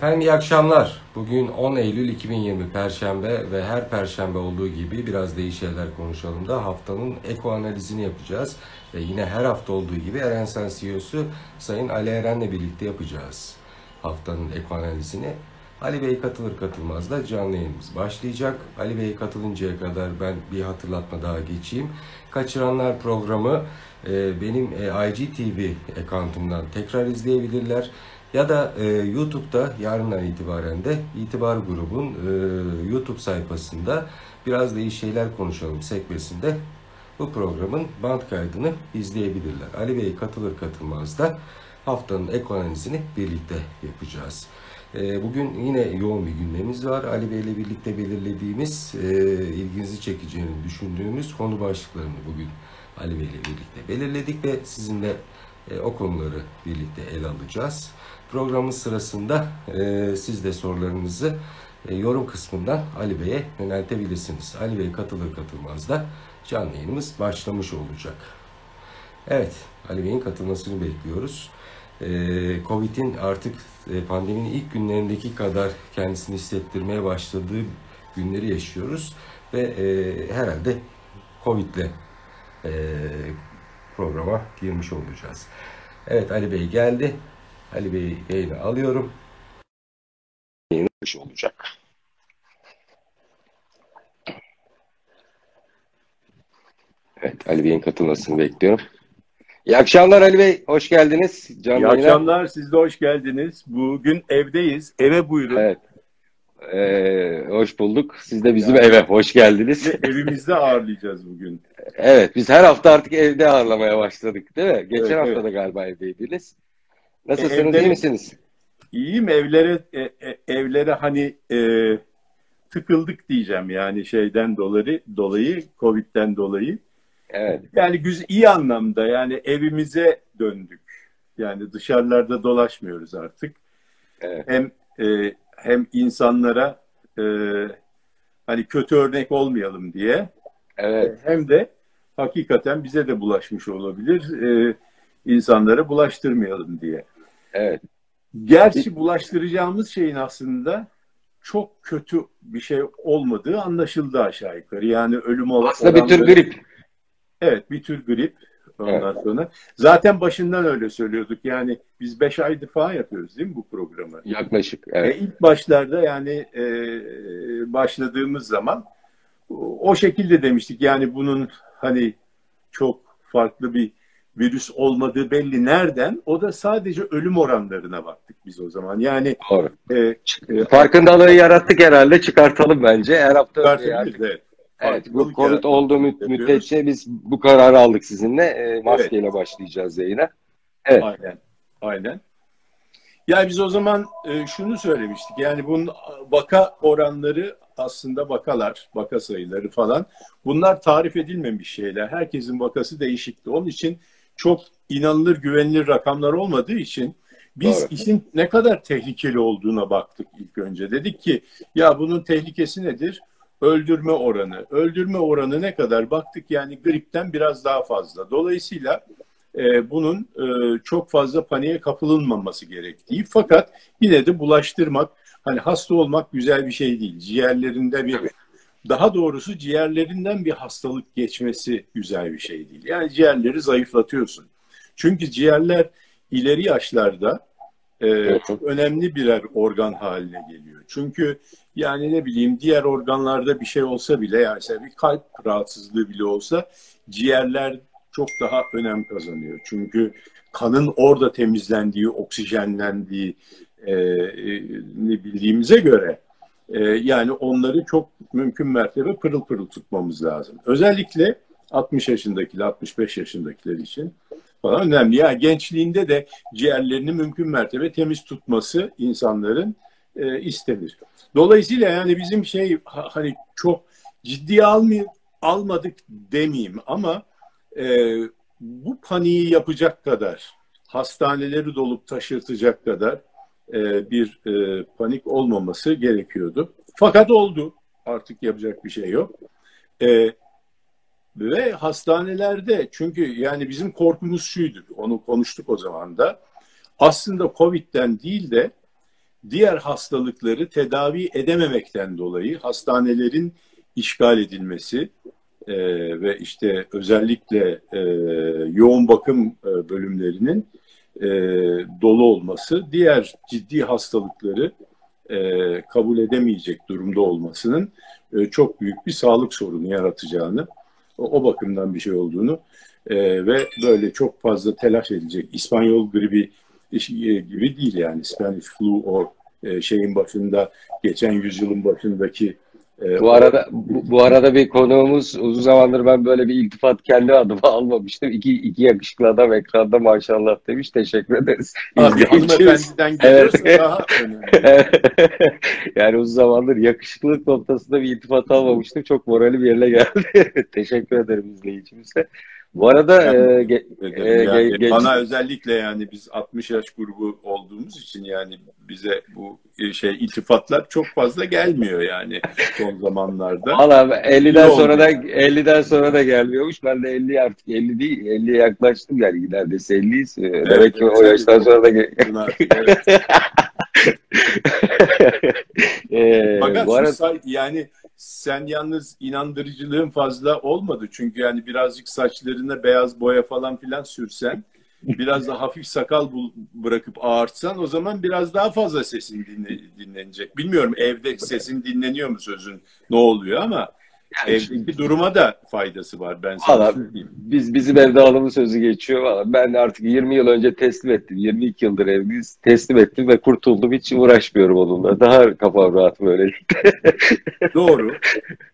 Efendim iyi akşamlar. Bugün 10 Eylül 2020 Perşembe ve her Perşembe olduğu gibi biraz değişik şeyler konuşalım da haftanın eko analizini yapacağız. Ve yine her hafta olduğu gibi Erensen CEO'su Sayın Ali Eren'le birlikte yapacağız haftanın eko analizini. Ali Bey katılır katılmaz da canlı yayınımız başlayacak. Ali Bey katılıncaya kadar ben bir hatırlatma daha geçeyim. Kaçıranlar programı e, benim e, IGTV account'umdan tekrar izleyebilirler. Ya da e, YouTube'da yarından itibaren de İtibar Grubun e, YouTube sayfasında biraz da iyi şeyler konuşalım sekmesinde bu programın band kaydını izleyebilirler. Ali Bey katılır katılmaz da haftanın ekonomizini birlikte yapacağız. E, bugün yine yoğun bir gündemimiz var. Ali Bey ile birlikte belirlediğimiz, e, ilginizi çekeceğini düşündüğümüz konu başlıklarını bugün Ali Bey ile birlikte belirledik ve sizinle e, o konuları birlikte ele alacağız. Programın sırasında e, siz de sorularınızı e, yorum kısmından Ali Bey'e yöneltebilirsiniz. Ali Bey katılır katılmaz da canlı yayınımız başlamış olacak. Evet, Ali Bey'in katılmasını bekliyoruz. E, Covid'in artık e, pandeminin ilk günlerindeki kadar kendisini hissettirmeye başladığı günleri yaşıyoruz ve e, herhalde Covid'le e, programa girmiş olacağız. Evet Ali Bey geldi. Ali Bey'i yayına alıyorum. Yayınmış olacak. Evet Ali Bey'in katılmasını bekliyorum. İyi akşamlar Ali Bey. Hoş geldiniz. Canlı İyi akşamlar. Siz de hoş geldiniz. Bugün evdeyiz. Eve buyurun. Evet. Ee, hoş bulduk. Siz de bizim yani, eve hoş geldiniz. Evimizde ağırlayacağız bugün. Evet, biz her hafta artık evde ağırlamaya başladık değil mi? Geçen evet, hafta evet. da galiba evdeydiniz. Nasılsınız, Evleri, iyi misiniz? İyiyim, evlere e, e, evlere hani e, tıkıldık diyeceğim yani şeyden dolayı, dolayı Covid'den dolayı. Evet. Yani güzel, iyi anlamda yani evimize döndük. Yani dışarılarda dolaşmıyoruz artık. Evet. Hem e, hem insanlara e, hani kötü örnek olmayalım diye. Evet. Hem de hakikaten bize de bulaşmış olabilir. E, insanlara bulaştırmayalım diye. Evet. Gerçi bulaştıracağımız şeyin aslında çok kötü bir şey olmadığı anlaşıldı aşağı yukarı. Yani ölüm olan Aslında bir tür grip. Evet, bir tür grip. Ondan evet. sonra. Zaten başından öyle söylüyorduk. Yani biz beş aydır falan yapıyoruz değil mi bu programı? Yaklaşık. Evet. E, ilk başlarda yani e, başladığımız zaman o şekilde demiştik. Yani bunun hani çok farklı bir virüs olmadığı belli. Nereden? O da sadece ölüm oranlarına baktık biz o zaman. Yani Doğru. E, e, farkındalığı yarattık herhalde. Çıkartalım bence. Her hafta evet. Evet, bu Covid olduğu müddetçe biz bu kararı aldık sizinle. E, maskeyle evet. başlayacağız yayına. Evet. Aynen. Aynen. Yani biz o zaman e, şunu söylemiştik. Yani bunun vaka oranları aslında vakalar, vaka sayıları falan bunlar tarif edilmemiş şeyler. Herkesin vakası değişikti. Onun için çok inanılır, güvenilir rakamlar olmadığı için biz Doğru. işin ne kadar tehlikeli olduğuna baktık ilk önce. Dedik ki ya bunun tehlikesi nedir? Öldürme oranı. Öldürme oranı ne kadar? Baktık yani gripten biraz daha fazla. Dolayısıyla e, bunun e, çok fazla paniğe kapılınmaması gerektiği. Fakat yine de bulaştırmak, hani hasta olmak güzel bir şey değil. Ciğerlerinde bir daha doğrusu ciğerlerinden bir hastalık geçmesi güzel bir şey değil. Yani ciğerleri zayıflatıyorsun. Çünkü ciğerler ileri yaşlarda e, çok önemli birer organ haline geliyor. Çünkü yani ne bileyim diğer organlarda bir şey olsa bile yani bir kalp rahatsızlığı bile olsa ciğerler çok daha önem kazanıyor. Çünkü kanın orada temizlendiği, oksijenlendiği e, e, ne bildiğimize göre e, yani onları çok mümkün mertebe pırıl pırıl tutmamız lazım. Özellikle 60 yaşındakiler, 65 yaşındakiler için falan önemli. Yani gençliğinde de ciğerlerini mümkün mertebe temiz tutması insanların e, istenir. Dolayısıyla yani bizim şey hani çok ciddiye almay almadık demeyeyim ama e, bu paniği yapacak kadar hastaneleri dolup taşırtacak kadar e, bir e, panik olmaması gerekiyordu. Fakat oldu. Artık yapacak bir şey yok. E, ve hastanelerde çünkü yani bizim korkumuz şuydu. Onu konuştuk o zaman da. Aslında Covid'den değil de diğer hastalıkları tedavi edememekten dolayı hastanelerin işgal edilmesi e, ve işte özellikle e, yoğun bakım e, bölümlerinin e, dolu olması diğer ciddi hastalıkları e, kabul edemeyecek durumda olmasının e, çok büyük bir sağlık sorunu yaratacağını o, o bakımdan bir şey olduğunu e, ve böyle çok fazla telaş edecek İspanyol gribi e, gibi değil yani Spanish flu o e, şeyin başında geçen yüzyılın başındaki e, bu arada bu, bu arada bir konuğumuz uzun zamandır ben böyle bir iltifat kendi adıma almamıştım. İki, iki yakışıklı adam ekranda maşallah demiş. Teşekkür ederiz. Abi hanımefendiden evet. daha yani uzun zamandır yakışıklılık noktasında bir iltifat almamıştım. Çok morali bir yerine geldi. Teşekkür ederim izleyicimize. Bu arada yani, e, ge, e, yani ge, bana özellikle yani biz 60 yaş grubu olduğumuz için yani bize bu e, şey iltifatlar çok fazla gelmiyor yani son zamanlarda. Valla 50'den sonra da 50'den sonra da gelmiyormuş. Ben de 50 artık 50 değil 50'ye yaklaştım yani neredeyse 50'yiz. Evet, Demek ki evet, o yaştan sonra da evet. ee, Fakat bu arada... yani sen yalnız inandırıcılığın fazla olmadı. Çünkü yani birazcık saçlarına beyaz boya falan filan sürsen biraz da hafif sakal bul, bırakıp ağartsan o zaman biraz daha fazla sesin dinle, dinlenecek. Bilmiyorum evde sesin dinleniyor mu sözün ne oluyor ama yani Evdeki duruma da faydası var ben sana Valla, Biz bizim evde alımın sözü geçiyor. Valla ben artık 20 yıl önce teslim ettim. 22 yıldır evliyiz. Teslim ettim ve kurtuldum. Hiç uğraşmıyorum onunla. Daha kafam rahat böyle. Doğru.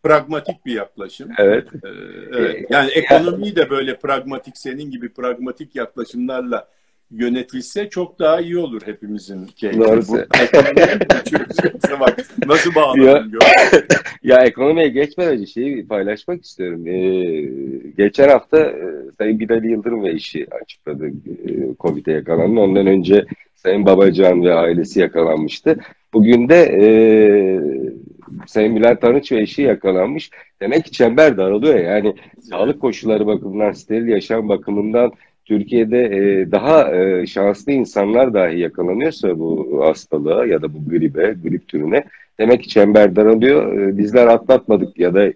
Pragmatik bir yaklaşım. Evet. Ee, evet. Yani ekonomiyi de böyle pragmatik senin gibi pragmatik yaklaşımlarla yönetilse çok daha iyi olur hepimizin keyfi. Doğrusu. Bak nasıl bağladım ya, ya ekonomiye geçmeden önce şeyi paylaşmak istiyorum. Ee, geçen hafta e, Sayın Bilal Yıldırım ve işi açıkladı e, Covid'e yakalandı. Ondan önce Sayın Babacan ve ailesi yakalanmıştı. Bugün de e, Sayın Bilal Tanıç ve eşi yakalanmış. Demek ki çember daralıyor. Yani sağlık koşulları bakımından, steril yaşam bakımından Türkiye'de e, daha e, şanslı insanlar dahi yakalanıyorsa bu hastalığa ya da bu gribe, grip türüne demek ki çember daralıyor. E, bizler atlatmadık ya da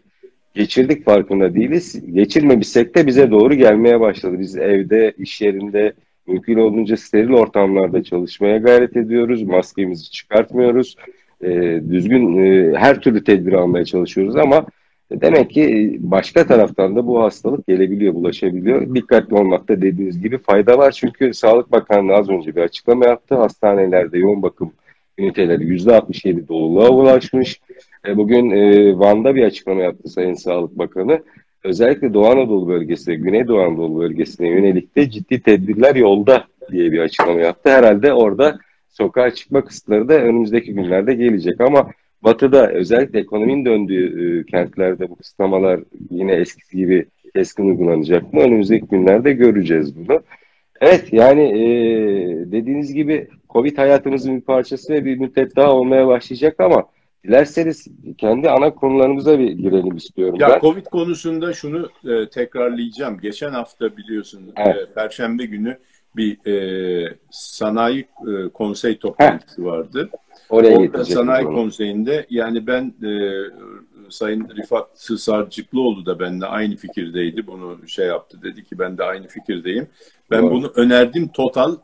geçirdik farkında değiliz. Geçirmemişsek de bize doğru gelmeye başladı. Biz evde, iş yerinde mümkün olduğunca steril ortamlarda çalışmaya gayret ediyoruz. Maskemizi çıkartmıyoruz. E, düzgün e, her türlü tedbir almaya çalışıyoruz ama Demek ki başka taraftan da bu hastalık gelebiliyor, bulaşabiliyor. Dikkatli olmakta dediğiniz gibi fayda var. Çünkü Sağlık Bakanlığı az önce bir açıklama yaptı. Hastanelerde yoğun bakım üniteleri %67 doluluğa ulaşmış. E, bugün e, Van'da bir açıklama yaptı Sayın Sağlık Bakanı. Özellikle Doğu Anadolu bölgesine, Güneydoğu Anadolu bölgesine yönelik de ciddi tedbirler yolda diye bir açıklama yaptı. Herhalde orada sokağa çıkma kısıtları da önümüzdeki günlerde gelecek ama Batı'da özellikle ekonominin döndüğü e, kentlerde bu kısıtlamalar yine eskisi gibi keskin uygulanacak mı? Önümüzdeki günlerde göreceğiz bunu. Evet yani e, dediğiniz gibi Covid hayatımızın bir parçası ve bir müddet daha olmaya başlayacak ama dilerseniz kendi ana konularımıza bir girelim istiyorum. Ya ben. Covid konusunda şunu e, tekrarlayacağım. Geçen hafta biliyorsun e, evet. e, Perşembe günü bir e, sanayi e, konsey toplantısı Heh. vardı. Oraya Orada Sanayi onu. Konseyi'nde yani ben e, Sayın Rifat Sarcıklıoğlu da benimle aynı fikirdeydi. Bunu şey yaptı dedi ki ben de aynı fikirdeyim. Ben Doğru. bunu önerdim total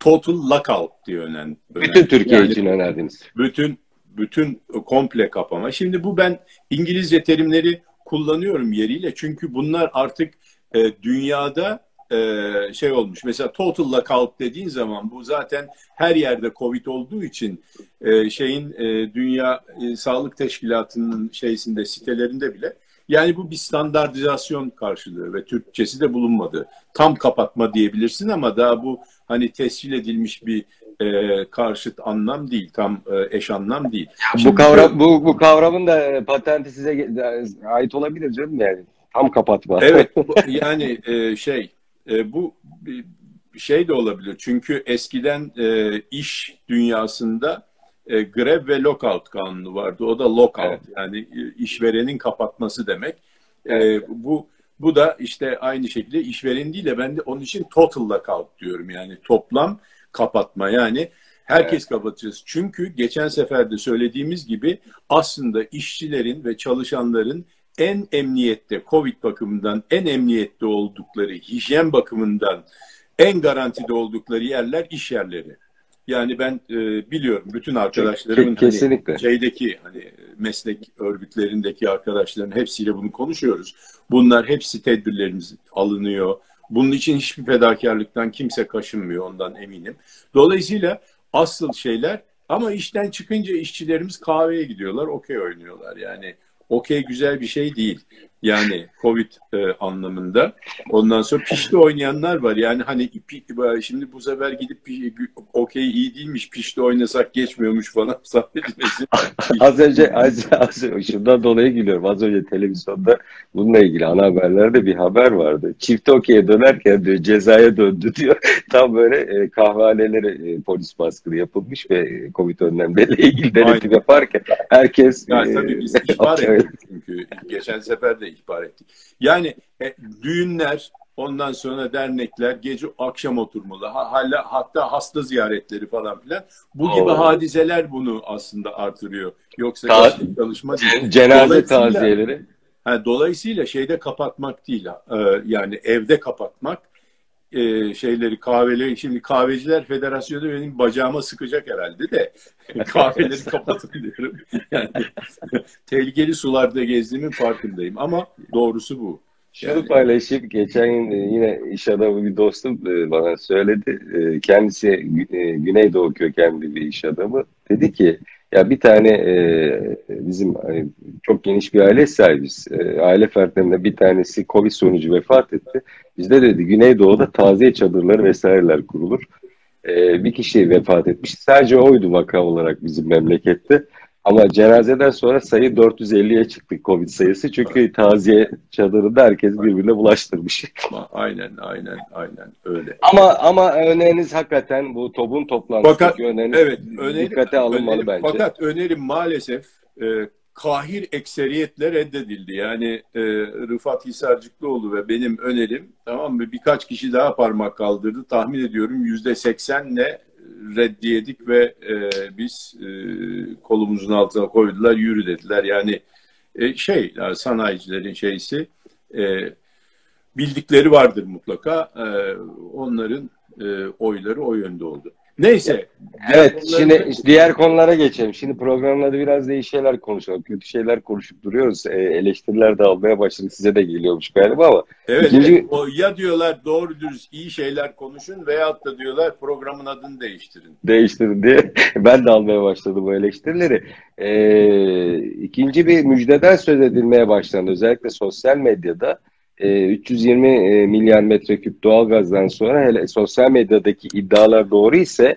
total lockout diye önerdim. Bütün Türkiye yani, için önerdiniz. Bütün bütün komple kapama. Şimdi bu ben İngilizce terimleri kullanıyorum yeriyle çünkü bunlar artık e, dünyada e, şey olmuş. Mesela total lockout dediğin zaman bu zaten her yerde Covid olduğu için e, şeyin e, Dünya e, Sağlık Teşkilatı'nın şeysinde sitelerinde bile yani bu bir standartizasyon karşılığı ve Türkçesi de bulunmadı. Tam kapatma diyebilirsin ama daha bu hani tescil edilmiş bir e, karşıt anlam değil, tam e, eş anlam değil. Şimdi, bu kavram bu bu kavramın da patenti size ait olabilir canım yani. Tam kapatma. Evet, yani e, şey e, bu bir şey de olabilir. Çünkü eskiden e, iş dünyasında e, grev ve lockout kanunu vardı. O da lockout evet. yani e, işverenin kapatması demek. E, evet. Bu bu da işte aynı şekilde işveren değil de ben de onun için total lockout diyorum. Yani toplam kapatma yani Herkes kapatacağız. Çünkü geçen sefer de söylediğimiz gibi aslında işçilerin ve çalışanların en emniyette, Covid bakımından en emniyette oldukları, hijyen bakımından en garantide oldukları yerler iş yerleri. Yani ben e, biliyorum bütün arkadaşlarımın Kesinlikle. hani şeydeki hani meslek örgütlerindeki arkadaşların hepsiyle bunu konuşuyoruz. Bunlar hepsi tedbirlerimiz alınıyor. Bunun için hiçbir fedakarlıktan kimse kaşınmıyor ondan eminim. Dolayısıyla asıl şeyler ama işten çıkınca işçilerimiz kahveye gidiyorlar, okey oynuyorlar. Yani okey güzel bir şey değil. Yani Covid e, anlamında. Ondan sonra pişti oynayanlar var. Yani hani pi- şimdi bu sefer gidip okey iyi değilmiş, pişti oynasak geçmiyormuş falan. Az önce az, az, şundan dolayı gülüyorum. Az önce televizyonda bununla ilgili ana haberlerde bir haber vardı. Çift okey'e dönerken diyor cezaya döndü diyor. Tam böyle e, kahvehanelere e, polis baskını yapılmış ve e, Covid önlemleriyle ilgili denetim yaparken herkes Yani e, tabii biz ihbar ettik çünkü geçen sefer de ihbar ettik. Yani e, düğünler, ondan sonra dernekler, gece akşam oturmalı, ha- hala hatta hasta ziyaretleri falan filan. Bu gibi Oo. hadiseler bunu aslında artırıyor. Yoksa Ta- çalışma değil. cenaze taziyeleri. Ha, dolayısıyla şeyde kapatmak değil, e, yani evde kapatmak e, şeyleri kahveleri şimdi kahveciler federasyonu benim bacağıma sıkacak herhalde de kahveleri kapatın diyorum. Yani tehlikeli sularda gezdiğimin farkındayım ama doğrusu bu. Şunu Yani- paylaşayım. Geçen gün e, yine iş adamı bir dostum e, bana söyledi. E, Kendisi Gü- Güneydoğu kökenli bir iş adamı. Dedi ki ya bir tane e, bizim hani, çok geniş bir aile sahibiz. E, Aile fertlerinden bir tanesi Covid sonucu vefat etti. Bizde dedi Güneydoğu'da taziye çadırları vesaireler kurulur. E, Bir kişi vefat etmiş. Sadece oydu vaka olarak bizim memlekette. Ama cenazeden sonra sayı 450'ye çıktı Covid sayısı. Çünkü taziye çadırında herkes birbirine bulaştırmış. Aynen aynen aynen öyle. Ama ama öneriniz hakikaten bu TOB'un toplantısı Fakat öneriniz evet önerim, dikkate alınmalı önerim- bence. Fakat önerim maalesef e, kahir ekseriyetle reddedildi. Yani e, Rıfat Hisarcıklıoğlu ve benim önerim tamam mı birkaç kişi daha parmak kaldırdı. Tahmin ediyorum yüzde seksenle reddiyedik ve e, biz e, kolumuzun altına koydular yürü dediler. Yani e, şey yani sanayicilerin şeysi e, bildikleri vardır mutlaka. E, onların e, oyları o yönde oldu. Neyse. Evet, şimdi diğer konulara geçelim. Şimdi programlarda biraz değişik şeyler konuşalım. Kötü şeyler konuşup duruyoruz. E, eleştiriler de almaya başladık. Size de geliyormuş galiba ama. Evet, İkinci- evet. O, ya diyorlar doğru dürüst iyi şeyler konuşun veyahut da diyorlar programın adını değiştirin. değiştirin diye ben de almaya başladım bu eleştirileri. Ee, ikinci bir müjdeden söz edilmeye başlandı. Özellikle sosyal medyada e, 320 e, milyar metreküp doğalgazdan sonra hele sosyal medyadaki iddialar doğru ise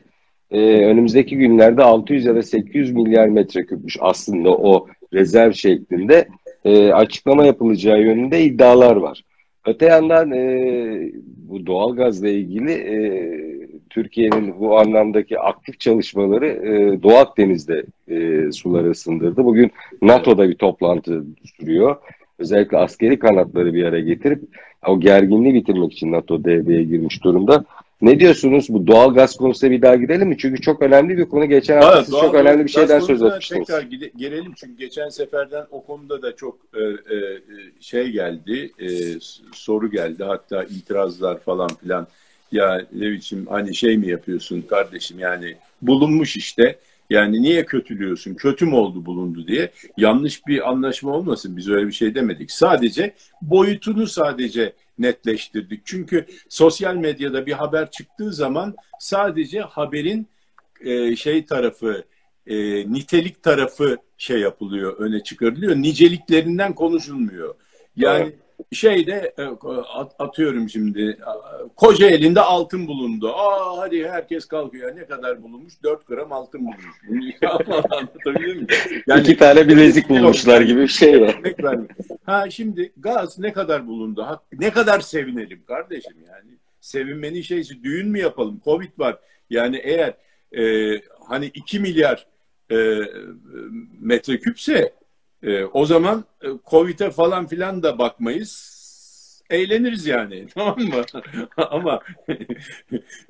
e, önümüzdeki günlerde 600 ya da 800 milyar metreküpmüş aslında o rezerv şeklinde e, açıklama yapılacağı yönünde iddialar var. Öte yandan e, bu doğalgazla ilgili e, Türkiye'nin bu anlamdaki aktif çalışmaları e, Doğu Akdeniz'de e, suları ısındırdı. Bugün NATO'da bir toplantı sürüyor. Özellikle askeri kanatları bir araya getirip o gerginliği bitirmek için NATO devreye girmiş durumda. Ne diyorsunuz bu doğalgaz konusuna bir daha gidelim mi? Çünkü çok önemli bir konu. Geçen hafta Evet, siz doğal- çok önemli bir şeyden gaz söz etmiştiniz. Tekrar gide- gelelim çünkü geçen seferden o konuda da çok e, e, şey geldi, e, soru geldi hatta itirazlar falan filan. Ya ne biçim hani şey mi yapıyorsun kardeşim yani bulunmuş işte. Yani niye kötülüyorsun? Kötü mü oldu bulundu diye. Yanlış bir anlaşma olmasın. Biz öyle bir şey demedik. Sadece boyutunu sadece netleştirdik. Çünkü sosyal medyada bir haber çıktığı zaman sadece haberin e, şey tarafı e, nitelik tarafı şey yapılıyor, öne çıkarılıyor. Niceliklerinden konuşulmuyor. Yani şeyde e, at- atıyorum şimdi koca elinde altın bulundu. Aa hadi herkes kalkıyor. Ne kadar bulunmuş? 4 gram altın bulunmuş. Bunu anlatabiliyor muyum? İki tane bilezik bulmuşlar gibi bir şey var. Ha şimdi gaz ne kadar bulundu? Ha, ne kadar sevinelim kardeşim yani. Sevinmenin şeysi düğün mü yapalım? Covid var. Yani eğer e, hani 2 milyar e, metreküpse e, o zaman e, Covid'e falan filan da bakmayız. Eğleniriz yani tamam mı? Ama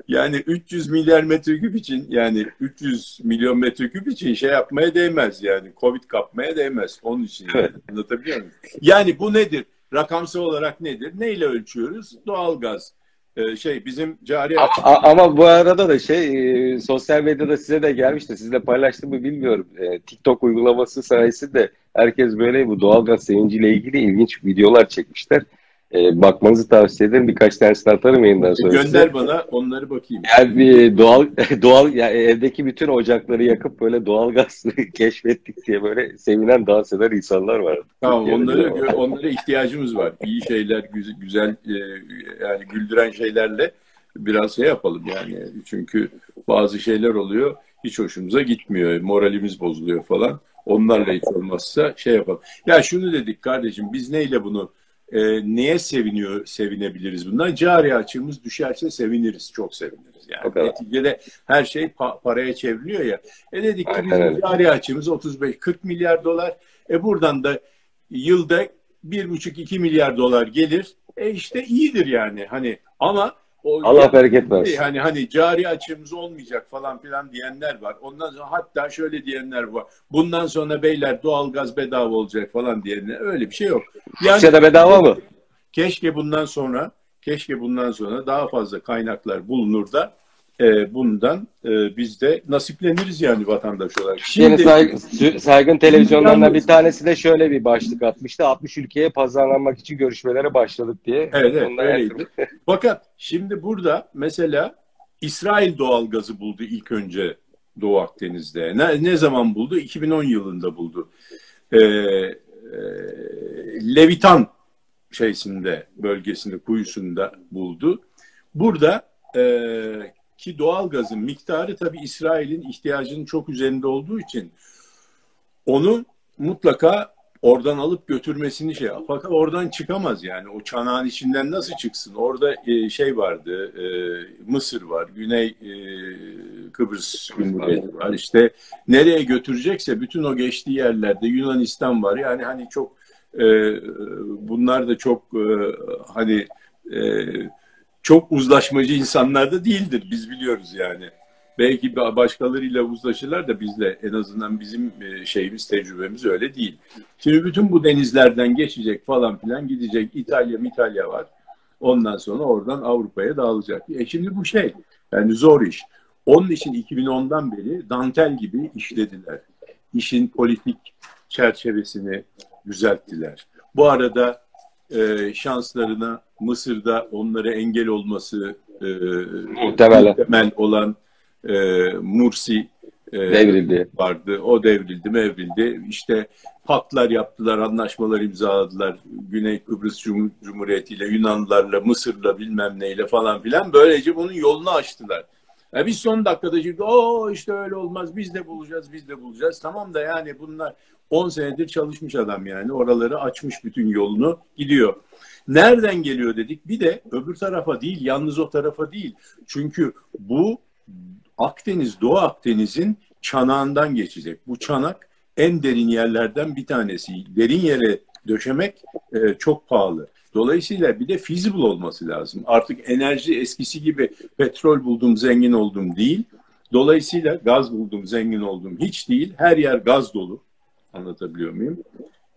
yani 300 milyar metreküp için yani 300 milyon metreküp için şey yapmaya değmez yani Covid kapmaya değmez onun için yani. anlatabiliyor muyum? Yani bu nedir? Rakamsal olarak nedir? Neyle ölçüyoruz? Doğalgaz. Ee, şey bizim cari Ama, ama bu arada da şey e, sosyal medyada size de gelmişti. Sizle paylaştım mı bilmiyorum. E, TikTok uygulaması sayesinde herkes böyle bu doğalgaz sevinciyle ilgili ilginç videolar çekmişler. E, bakmanızı tavsiye ederim. Birkaç tanesini atarım yayından sonra size. gönder bana onları bakayım. Yani doğal doğal yani evdeki bütün ocakları yakıp böyle doğalgaz keşfettik diye böyle sevinen dans eden insanlar var. Tamam Türkiye'de onları onlara ihtiyacımız var. İyi şeyler, güzel, güzel yani güldüren şeylerle biraz şey yapalım yani. Çünkü bazı şeyler oluyor hiç hoşumuza gitmiyor. Moralimiz bozuluyor falan. Onlarla hiç olmazsa şey yapalım. Ya şunu dedik kardeşim biz neyle bunu e, neye seviniyor sevinebiliriz bundan? Cari açığımız düşerse seviniriz. Çok seviniriz. Yani kadar. neticede her şey pa- paraya çevriliyor ya. E dedik ki bizim cari açığımız 35-40 milyar dolar. E buradan da yılda 1,5-2 milyar dolar gelir. E işte iyidir yani. Hani ama o Allah bereket versin. hani hani cari açığımız olmayacak falan filan diyenler var. Ondan sonra hatta şöyle diyenler var. Bundan sonra beyler doğalgaz bedava olacak falan diyenler. Öyle bir şey yok. Rusya da bedava mı? Keşke bundan sonra keşke bundan sonra daha fazla kaynaklar bulunur da e, bundan e, biz de nasipleniriz yani vatandaş olarak. Şimdi saygın, saygın televizyonlarından Yalnız- bir tanesi de şöyle bir başlık atmıştı. 60 ülkeye pazarlanmak için görüşmelere başladık diye. Evet, evet öyleydi. Fakat şimdi burada mesela İsrail doğalgazı buldu ilk önce Doğu Akdeniz'de. Ne, ne zaman buldu? 2010 yılında buldu. Ee, e, Levitan şeysinde bölgesinde kuyusunda buldu. Burada e, ki doğalgazın miktarı tabii İsrail'in ihtiyacının çok üzerinde olduğu için onu mutlaka oradan alıp götürmesini şey yap. Fakat oradan çıkamaz yani. O çanağın içinden nasıl çıksın? Orada e, şey vardı, e, Mısır var, Güney e, Kıbrıs Cumhuriyeti var. İşte nereye götürecekse bütün o geçtiği yerlerde Yunanistan var. Yani hani çok e, bunlar da çok e, hani e, çok uzlaşmacı insanlar da değildir. Biz biliyoruz yani. Belki başkalarıyla uzlaşırlar da bizle en azından bizim e, şeyimiz tecrübemiz öyle değil. Şimdi bütün bu denizlerden geçecek falan filan gidecek. İtalya İtalya var. Ondan sonra oradan Avrupa'ya dağılacak. E şimdi bu şey yani zor iş. Onun için 2010'dan beri dantel gibi işlediler. İşin politik çerçevesini düzelttiler. Bu arada e, şanslarına Mısır'da onlara engel olması e, Muhtemelen. muhtemel olan e, Mursi e, Devrildi. vardı. O devrildi, mevrildi. İşte paktlar yaptılar, anlaşmalar imzaladılar. Güney Kıbrıs Cum- Cumhuriyeti ile Yunanlılarla, Mısır'la bilmem neyle falan filan. Böylece bunun yolunu açtılar. Ya biz son dakikada şimdi o işte öyle olmaz biz de bulacağız biz de bulacağız. Tamam da yani bunlar 10 senedir çalışmış adam yani oraları açmış bütün yolunu gidiyor. Nereden geliyor dedik bir de öbür tarafa değil yalnız o tarafa değil. Çünkü bu Akdeniz Doğu Akdeniz'in çanağından geçecek. Bu çanak en derin yerlerden bir tanesi. Derin yere döşemek e, çok pahalı. Dolayısıyla bir de feasible olması lazım. Artık enerji eskisi gibi petrol buldum zengin oldum değil. Dolayısıyla gaz buldum zengin oldum hiç değil. Her yer gaz dolu. Anlatabiliyor muyum?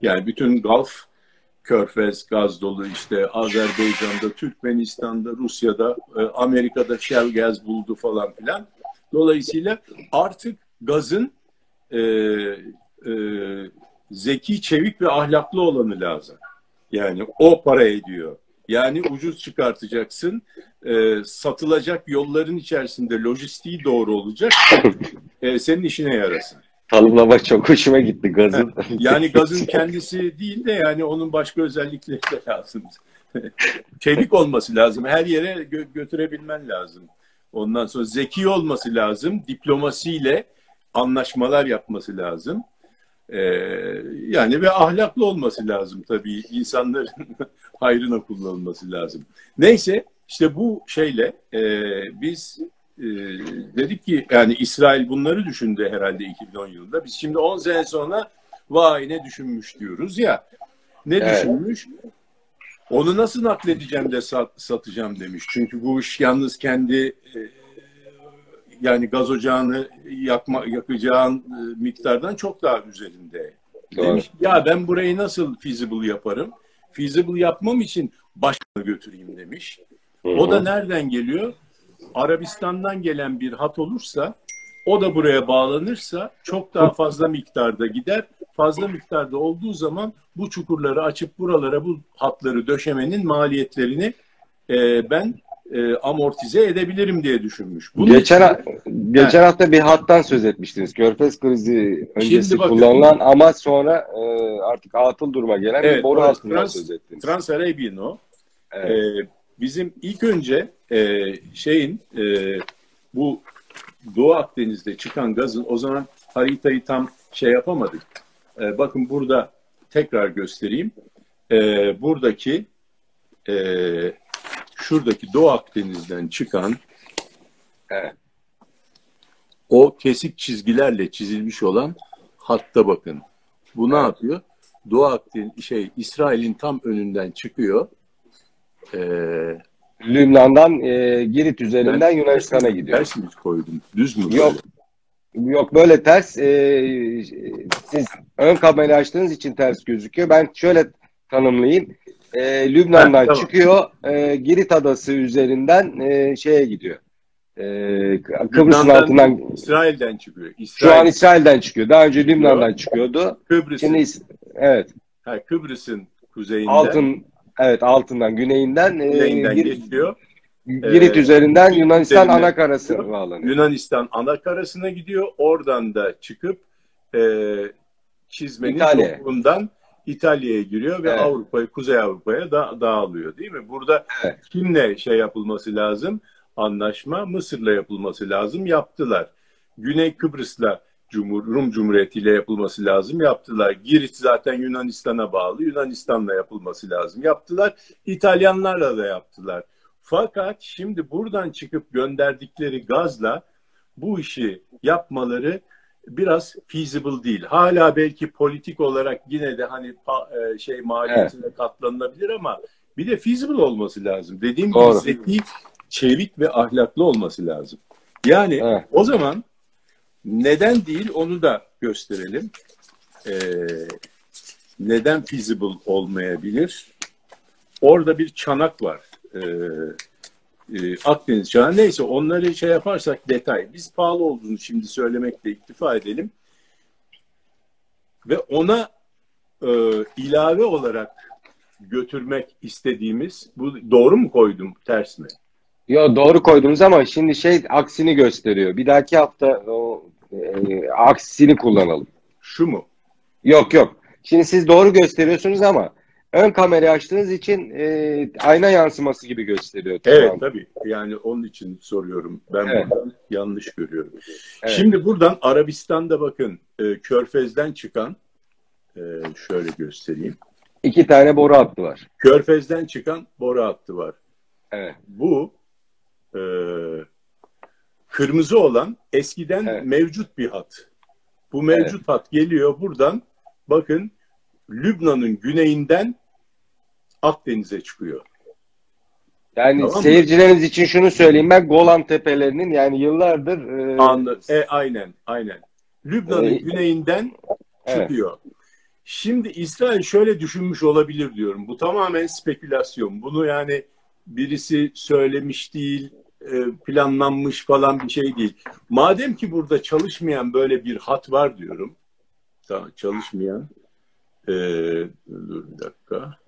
Yani bütün Gulf, Körfez gaz dolu işte Azerbaycan'da, Türkmenistan'da, Rusya'da, e, Amerika'da Shell gaz buldu falan filan. Dolayısıyla artık gazın e, e, zeki, çevik ve ahlaklı olanı lazım. Yani o para ediyor. Yani ucuz çıkartacaksın, e, satılacak yolların içerisinde lojistiği doğru olacak, e, senin işine yarasın. Tanımlama çok hoşuma gitti gazın. Yani gazın kendisi değil de yani onun başka özellikleri de lazım. Çevik olması lazım, her yere gö- götürebilmen lazım. Ondan sonra zeki olması lazım, diplomasiyle anlaşmalar yapması lazım. Ee, yani ve ahlaklı olması lazım tabii. insanların hayrına kullanılması lazım. Neyse işte bu şeyle e, biz e, dedik ki yani İsrail bunları düşündü herhalde 2010 yılında. Biz şimdi 10 sene sonra vay ne düşünmüş diyoruz ya. Ne Evet. düşünmüş? Onu nasıl nakledeceğim de sat, satacağım demiş. Çünkü bu iş yalnız kendi e, yani gaz ocağını yakma, yakacağın e, miktardan çok daha üzerinde. Doğru. Demiş ya ben burayı nasıl feasible yaparım? Feasible yapmam için başkanı götüreyim demiş. O da nereden geliyor? Arabistan'dan gelen bir hat olursa o da buraya bağlanırsa çok daha fazla miktarda gider. Fazla miktarda olduğu zaman bu çukurları açıp buralara bu hatları döşemenin maliyetlerini e, ben e, amortize edebilirim diye düşünmüş. Bunun Geçen, için- geçen hafta bir hattan söz etmiştiniz. Körfez krizi öncesi bakın- kullanılan ama sonra e, artık atıl duruma gelen bir Evet, boru evet, hattından Trans- söz ettiniz. Trans-Arabian o. Evet. Ee, bizim ilk önce e, şeyin e, bu Doğu Akdeniz'de çıkan gazın o zaman haritayı tam şey yapamadık. E, bakın burada tekrar göstereyim. E, buradaki e, şuradaki Doğu Akdeniz'den çıkan Evet. o kesik çizgilerle çizilmiş olan hatta bakın. Bu ne yapıyor? Doğu Akdeniz şey İsrail'in tam önünden çıkıyor. E, Lübnan'dan e, Girit üzerinden Ben Yunanistan'a gidiyor. Ters mi koydum? Düz mü? Yok. Yok böyle ters. e, siz ön kamera açtığınız için ters gözüküyor. Ben şöyle tanımlayayım. E, Lübnan'dan tamam. çıkıyor. E, Girit adası üzerinden e, şeye gidiyor. E, Kıbrıs'ın Lübnan'dan altından İsrail'den çıkıyor. şu İsrail, an İsrail'den çıkıyor. Daha önce Lübnan'dan çıkıyordu. Kıbrıs'ın, Şimdi is- evet ha, Kıbrıs'ın kuzeyinden, altın evet altından güneyinden, e, kuzeyinden Gir- geçiyor. Girit Ee, üzerinden Yunanistan ana karasına bağlanıyor. Yunanistan ana karasına gidiyor. Oradan da çıkıp e, çizmenin İtalya. topuğundan İtalya'ya giriyor ve Evet. Avrupa'ya, Kuzey Avrupa'ya da dağılıyor değil mi? Burada Evet. kimle şey yapılması lazım? Anlaşma Mısır'la yapılması lazım. Yaptılar. Güney Kıbrıs'la Cumhur, Rum Cumhuriyeti ile yapılması lazım. Yaptılar. Girit zaten Yunanistan'a bağlı. Yunanistan'la yapılması lazım. Yaptılar. İtalyanlarla da yaptılar. Fakat şimdi buradan çıkıp gönderdikleri gazla bu işi yapmaları biraz feasible değil. Hala belki politik olarak yine de hani e, şey maliyetine katlanılabilir ama bir de feasible olması lazım. Dediğim gibi zeki, çevik ve ahlaklı olması lazım. Yani Evet. o zaman neden değil onu da gösterelim. Ee, neden feasible olmayabilir? Orada bir çanak var. Ee, e, Akdeniz çanağı. Neyse onları şey yaparsak detay. Biz pahalı olduğunu şimdi söylemekle iktifa edelim. Ve ona e, ilave olarak götürmek istediğimiz, bu doğru mu koydum, ters mi? Yo doğru koydunuz ama şimdi şey aksini gösteriyor. Bir dahaki hafta o e, aksini kullanalım. Şu mu? Yok yok. Şimdi siz doğru gösteriyorsunuz ama ön kamerayı açtığınız için e, ayna yansıması gibi gösteriyor. Evet Tamam. tabii. Yani onun için soruyorum. Ben Evet. buradan yanlış görüyorum. Evet. Şimdi buradan Arabistan'da bakın e, Körfez'den çıkan e, şöyle göstereyim. İki tane boru hattı var. Körfez'den çıkan boru hattı var. Evet. Bu e, kırmızı olan eskiden Evet. mevcut bir hat. Bu mevcut hat geliyor buradan bakın Lübnan'ın güneyinden Akdeniz'e çıkıyor. Yani Tamam mı? seyircileriniz için şunu söyleyeyim ben Golan Tepelerinin yani yıllardır e, e, aynen, aynen. Lübnan'ın Ee, güneyinden evet. çıkıyor. Şimdi İsrail şöyle düşünmüş olabilir diyorum. Bu tamamen spekülasyon. Bunu yani birisi söylemiş değil, e, planlanmış falan bir şey değil. Madem ki burada çalışmayan böyle bir hat var diyorum. Tamam, çalışmayan. E, dur bir dakika.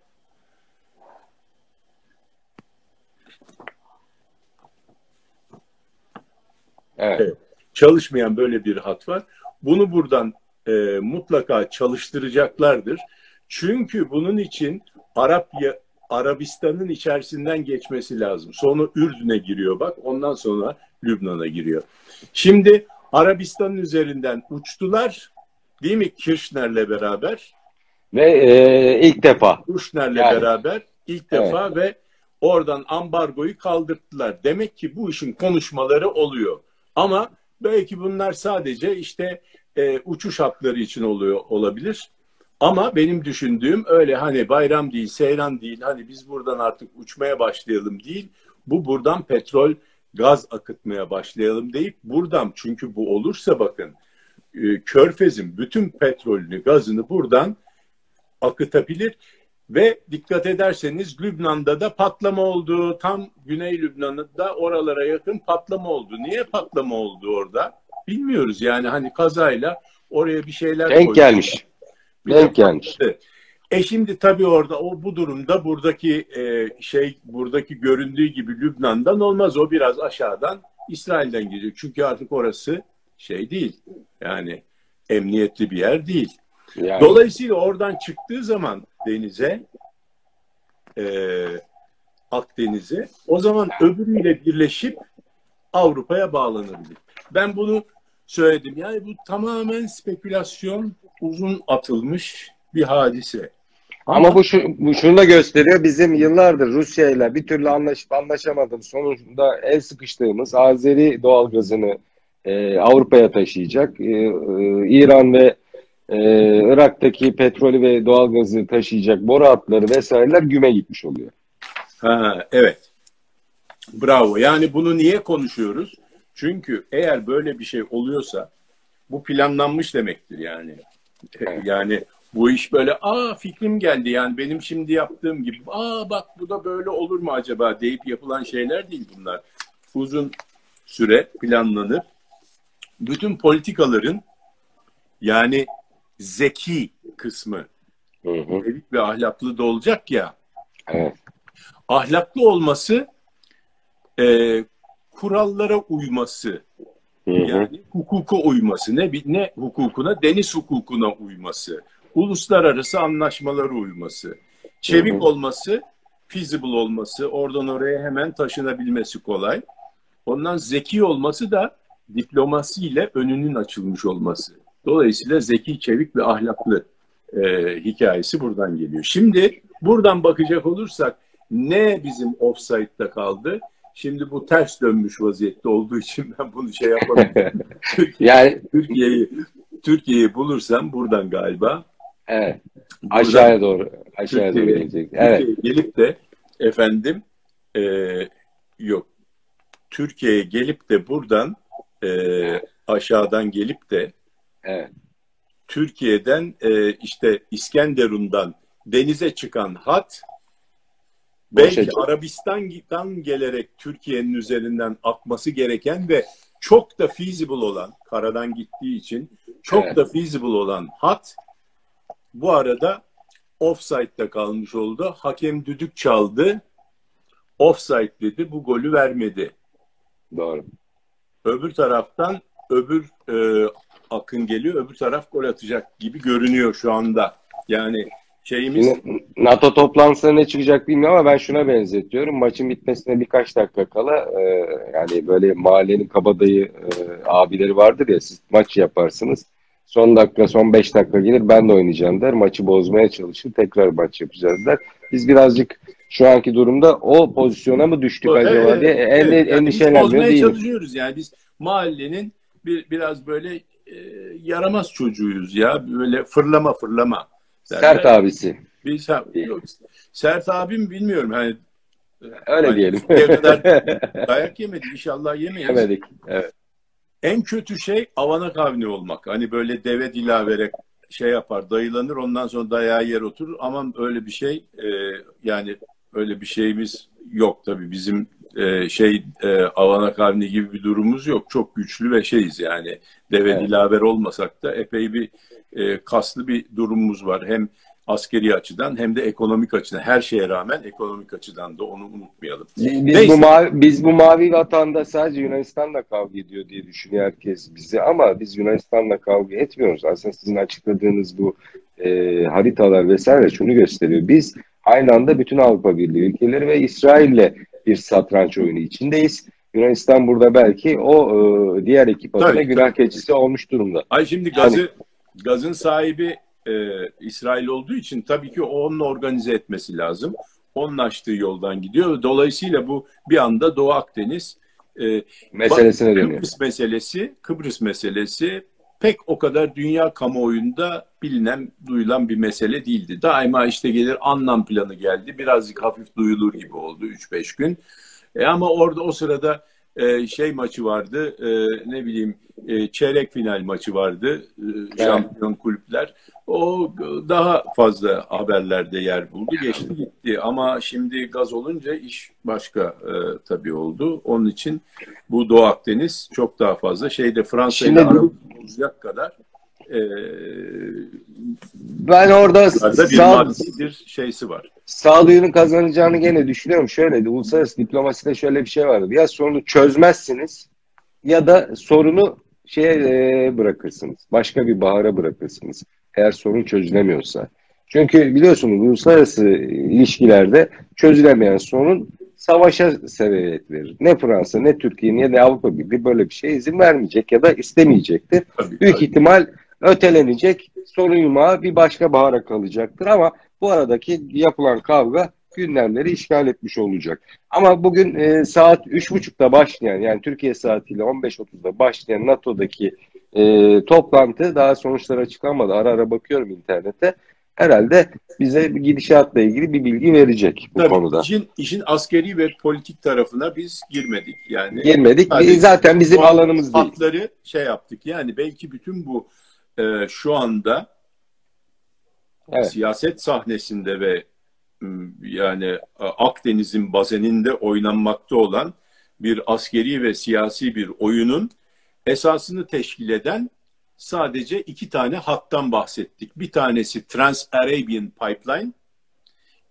Evet. Evet. çalışmayan böyle bir hat var. Bunu buradan e, mutlaka çalıştıracaklardır. Çünkü bunun için Arap Arabistan'ın içerisinden geçmesi lazım. Sonra Ürdün'e giriyor bak. Ondan sonra Lübnan'a giriyor. Şimdi Arabistan'ın üzerinden uçtular. Değil mi Kirchner'le beraber? Ve e, ilk defa Kirchner'le Yani. beraber ilk defa ve oradan ambargoyu kaldırttılar. Demek ki bu işin konuşmaları oluyor. Ama belki bunlar sadece işte e, uçuş hatları için oluyor olabilir. Ama benim düşündüğüm öyle hani bayram değil, seyran değil, hani biz buradan artık uçmaya başlayalım değil. Bu buradan petrol, gaz akıtmaya başlayalım deyip buradan çünkü bu olursa bakın e, Körfez'in bütün petrolünü, gazını buradan akıtabilir ve dikkat ederseniz Lübnan'da da patlama oldu. Tam Güney Lübnan'da oralara yakın patlama oldu. Niye patlama oldu orada? Bilmiyoruz yani hani kazayla oraya bir şeyler Denk koydu. gelmiş. Bir Denk de gelmiş. E şimdi tabii orada o bu durumda buradaki e, şey buradaki göründüğü gibi Lübnan'dan olmaz. O biraz aşağıdan İsrail'den geliyor. Çünkü artık orası şey değil. Yani emniyetli bir yer değil. Yani, Dolayısıyla oradan çıktığı zaman denize e, Akdeniz'e o zaman öbürüyle birleşip Avrupa'ya bağlanabilir. Ben bunu söyledim. Yani bu tamamen spekülasyon uzun atılmış bir hadise. ama bu, şu, bu şunu da gösteriyor. Bizim yıllardır Rusya ile bir türlü anlaşıp anlaşamadığımız sonucunda el sıkıştığımız Azeri doğalgazını e, Avrupa'ya taşıyacak. E, e, İran ve e, Irak'taki petrolü ve doğalgazı taşıyacak boru hatları vesaireler güme gitmiş oluyor. Ha, evet. Bravo. Yani bunu niye konuşuyoruz? Çünkü eğer böyle bir şey oluyorsa bu planlanmış demektir yani. Yani bu iş böyle aa fikrim geldi yani benim şimdi yaptığım gibi aa bak bu da böyle olur mu acaba deyip yapılan şeyler değil bunlar. Uzun süre planlanır. Bütün politikaların yani zeki kısmı. Hı hı. ve ahlaklı da olacak ya. Evet. ahlaklı olması e, kurallara uyması. Hı hı. yani hukuka uyması. Ne ne hukukuna? Deniz hukukuna uyması. Uluslararası anlaşmalara uyması. Çevik Hı hı. olması feasible olması oradan oraya hemen taşınabilmesi kolay. Ondan zeki olması da diplomasiyle önünün açılmış olması dolayısıyla zeki çevik ve ahlaklı e, hikayesi buradan geliyor şimdi buradan bakacak olursak ne bizim offside'da kaldı Şimdi bu ters dönmüş vaziyette olduğu için ben bunu şey. Türkiye- Yani Türkiye'yi Türkiye'yi bulursam buradan galiba evet. buradan Aşağıya doğru. Aşağıya doğru gelecek. Evet. Gelip de efendim e, yok Türkiye'ye gelip de buradan e, aşağıdan gelip de Evet. Türkiye'den e, işte İskenderun'dan denize çıkan hat belki Boşa çık- Arabistan'dan gelerek Türkiye'nin üzerinden akması gereken ve çok da feasible olan karadan gittiği için çok Evet. da feasible olan hat bu arada offside'da kalmış oldu. Hakem düdük çaldı. Offside dedi. Bu golü vermedi. Doğru. Öbür taraftan öbür e, akın geliyor. Öbür taraf gol atacak gibi görünüyor şu anda. Yani şeyimiz NATO toplantısına ne çıkacak bilmiyorum ama ben şuna benzetiyorum. Maçın bitmesine birkaç dakika kala e, yani böyle mahallenin kabadayı e, abileri vardır ya siz maç yaparsınız. Son dakika, son 5 dakika gelir ben de oynayacağım der. Maçı bozmaya çalışır. Tekrar maç yapacağız der. Biz birazcık şu anki durumda o pozisyona mı düştük Evet, acaba evet, diye evet. ende- Yani biz endişelenmiyor bozmaya değilim. çalışıyoruz yani biz mahallenin bir biraz böyle e, yaramaz çocuğuyuz ya böyle fırlama fırlama. derler. Sert abisi. Biz, ha, yok, Sert abim bilmiyorum hani Öyle Hani diyelim. kadar dayak yemedik inşallah yemeyiz. Yemedik. Evet. En kötü şey avanak avni olmak. Hani böyle deve dilavere şey yapar, dayılanır ondan sonra dayağı yer oturur. Ama öyle bir şey e, yani öyle bir şeyimiz yok tabii. Bizim e, şey e, avanak avni gibi bir durumumuz yok. Çok güçlü ve şeyiz yani. Deve Evet. dilaver olmasak da epey bir e, kaslı bir durumumuz var. Hem askeri açıdan hem de ekonomik açıdan. Her şeye rağmen ekonomik açıdan da onu unutmayalım. Biz Neyse. bu mavi biz bu mavi vatanda sadece Yunanistan'la kavga ediyor diye düşünüyor herkes bizi ama biz Yunanistan'la kavga etmiyoruz. Aslında sizin açıkladığınız bu e, haritalar vesaire şunu gösteriyor. Biz aynı anda bütün Avrupa Birliği ülkeleri ve İsrail'le bir satranç oyunu içindeyiz. Yunanistan burada belki o e, diğer ekip adına Tabii, günah tabii. keçisi olmuş durumda. Ay şimdi gazı gazın sahibi e, İsrail olduğu için tabii ki onun organize etmesi lazım. Onun açtığı yoldan gidiyor. Dolayısıyla bu bir anda Doğu Akdeniz e, Meselesine dönüyor. Kıbrıs meselesi, Kıbrıs meselesi pek o kadar dünya kamuoyunda bilinen, duyulan bir mesele değildi. Daima işte gelir anlam planı geldi. Birazcık hafif duyulur gibi oldu 3-5 gün. E ama orada o sırada e, şey maçı vardı, e, ne bileyim e, çeyrek final maçı vardı, e, şampiyon kulüpler. O daha fazla haberlerde yer buldu, geçti gitti. Ama şimdi gaz olunca iş başka e, tabii oldu. Onun için bu Doğu Akdeniz çok daha fazla şeyde Fransa ile Şimdi- bozacak kadar e, Ben orada sağ, bir şeysi var. sağduyunun kazanacağını gene düşünüyorum. Şöyle uluslararası diplomaside şöyle bir şey vardı. Ya sorunu çözmezsiniz ya da sorunu şeye e, bırakırsınız. Başka bir bahara bırakırsınız. Eğer sorun çözülemiyorsa. Çünkü biliyorsunuz uluslararası ilişkilerde çözülemeyen sorun savaşa sebebiyet verir. Ne Fransa ne Türkiye ne de Avrupa Birliği böyle bir şeye izin vermeyecek ya da istemeyecektir. Tabii, Büyük tabii. ihtimal ötelenecek, sorun yumağı bir başka bahara kalacaktır ama bu aradaki yapılan kavga gündemleri işgal etmiş olacak. Ama bugün e, saat 3.30'da başlayan yani Türkiye saatiyle 15.30'da başlayan NATO'daki e, toplantı daha sonuçları açıklanmadı. Ara ara bakıyorum internete. Herhalde bize bir gidişatla ilgili bir bilgi verecek bu Tabii, konuda. işin, işin askeri ve politik tarafına biz girmedik. Yani Girmedik. Sadece Zaten bizim bu alanımız değil. hatları şey yaptık. Yani belki bütün bu e, şu anda Evet. siyaset sahnesinde ve yani e, Akdeniz'in bazeninde oynanmakta olan bir askeri ve siyasi bir oyunun esasını teşkil eden sadece iki tane hattan bahsettik. Bir tanesi Trans-Arabian Pipeline,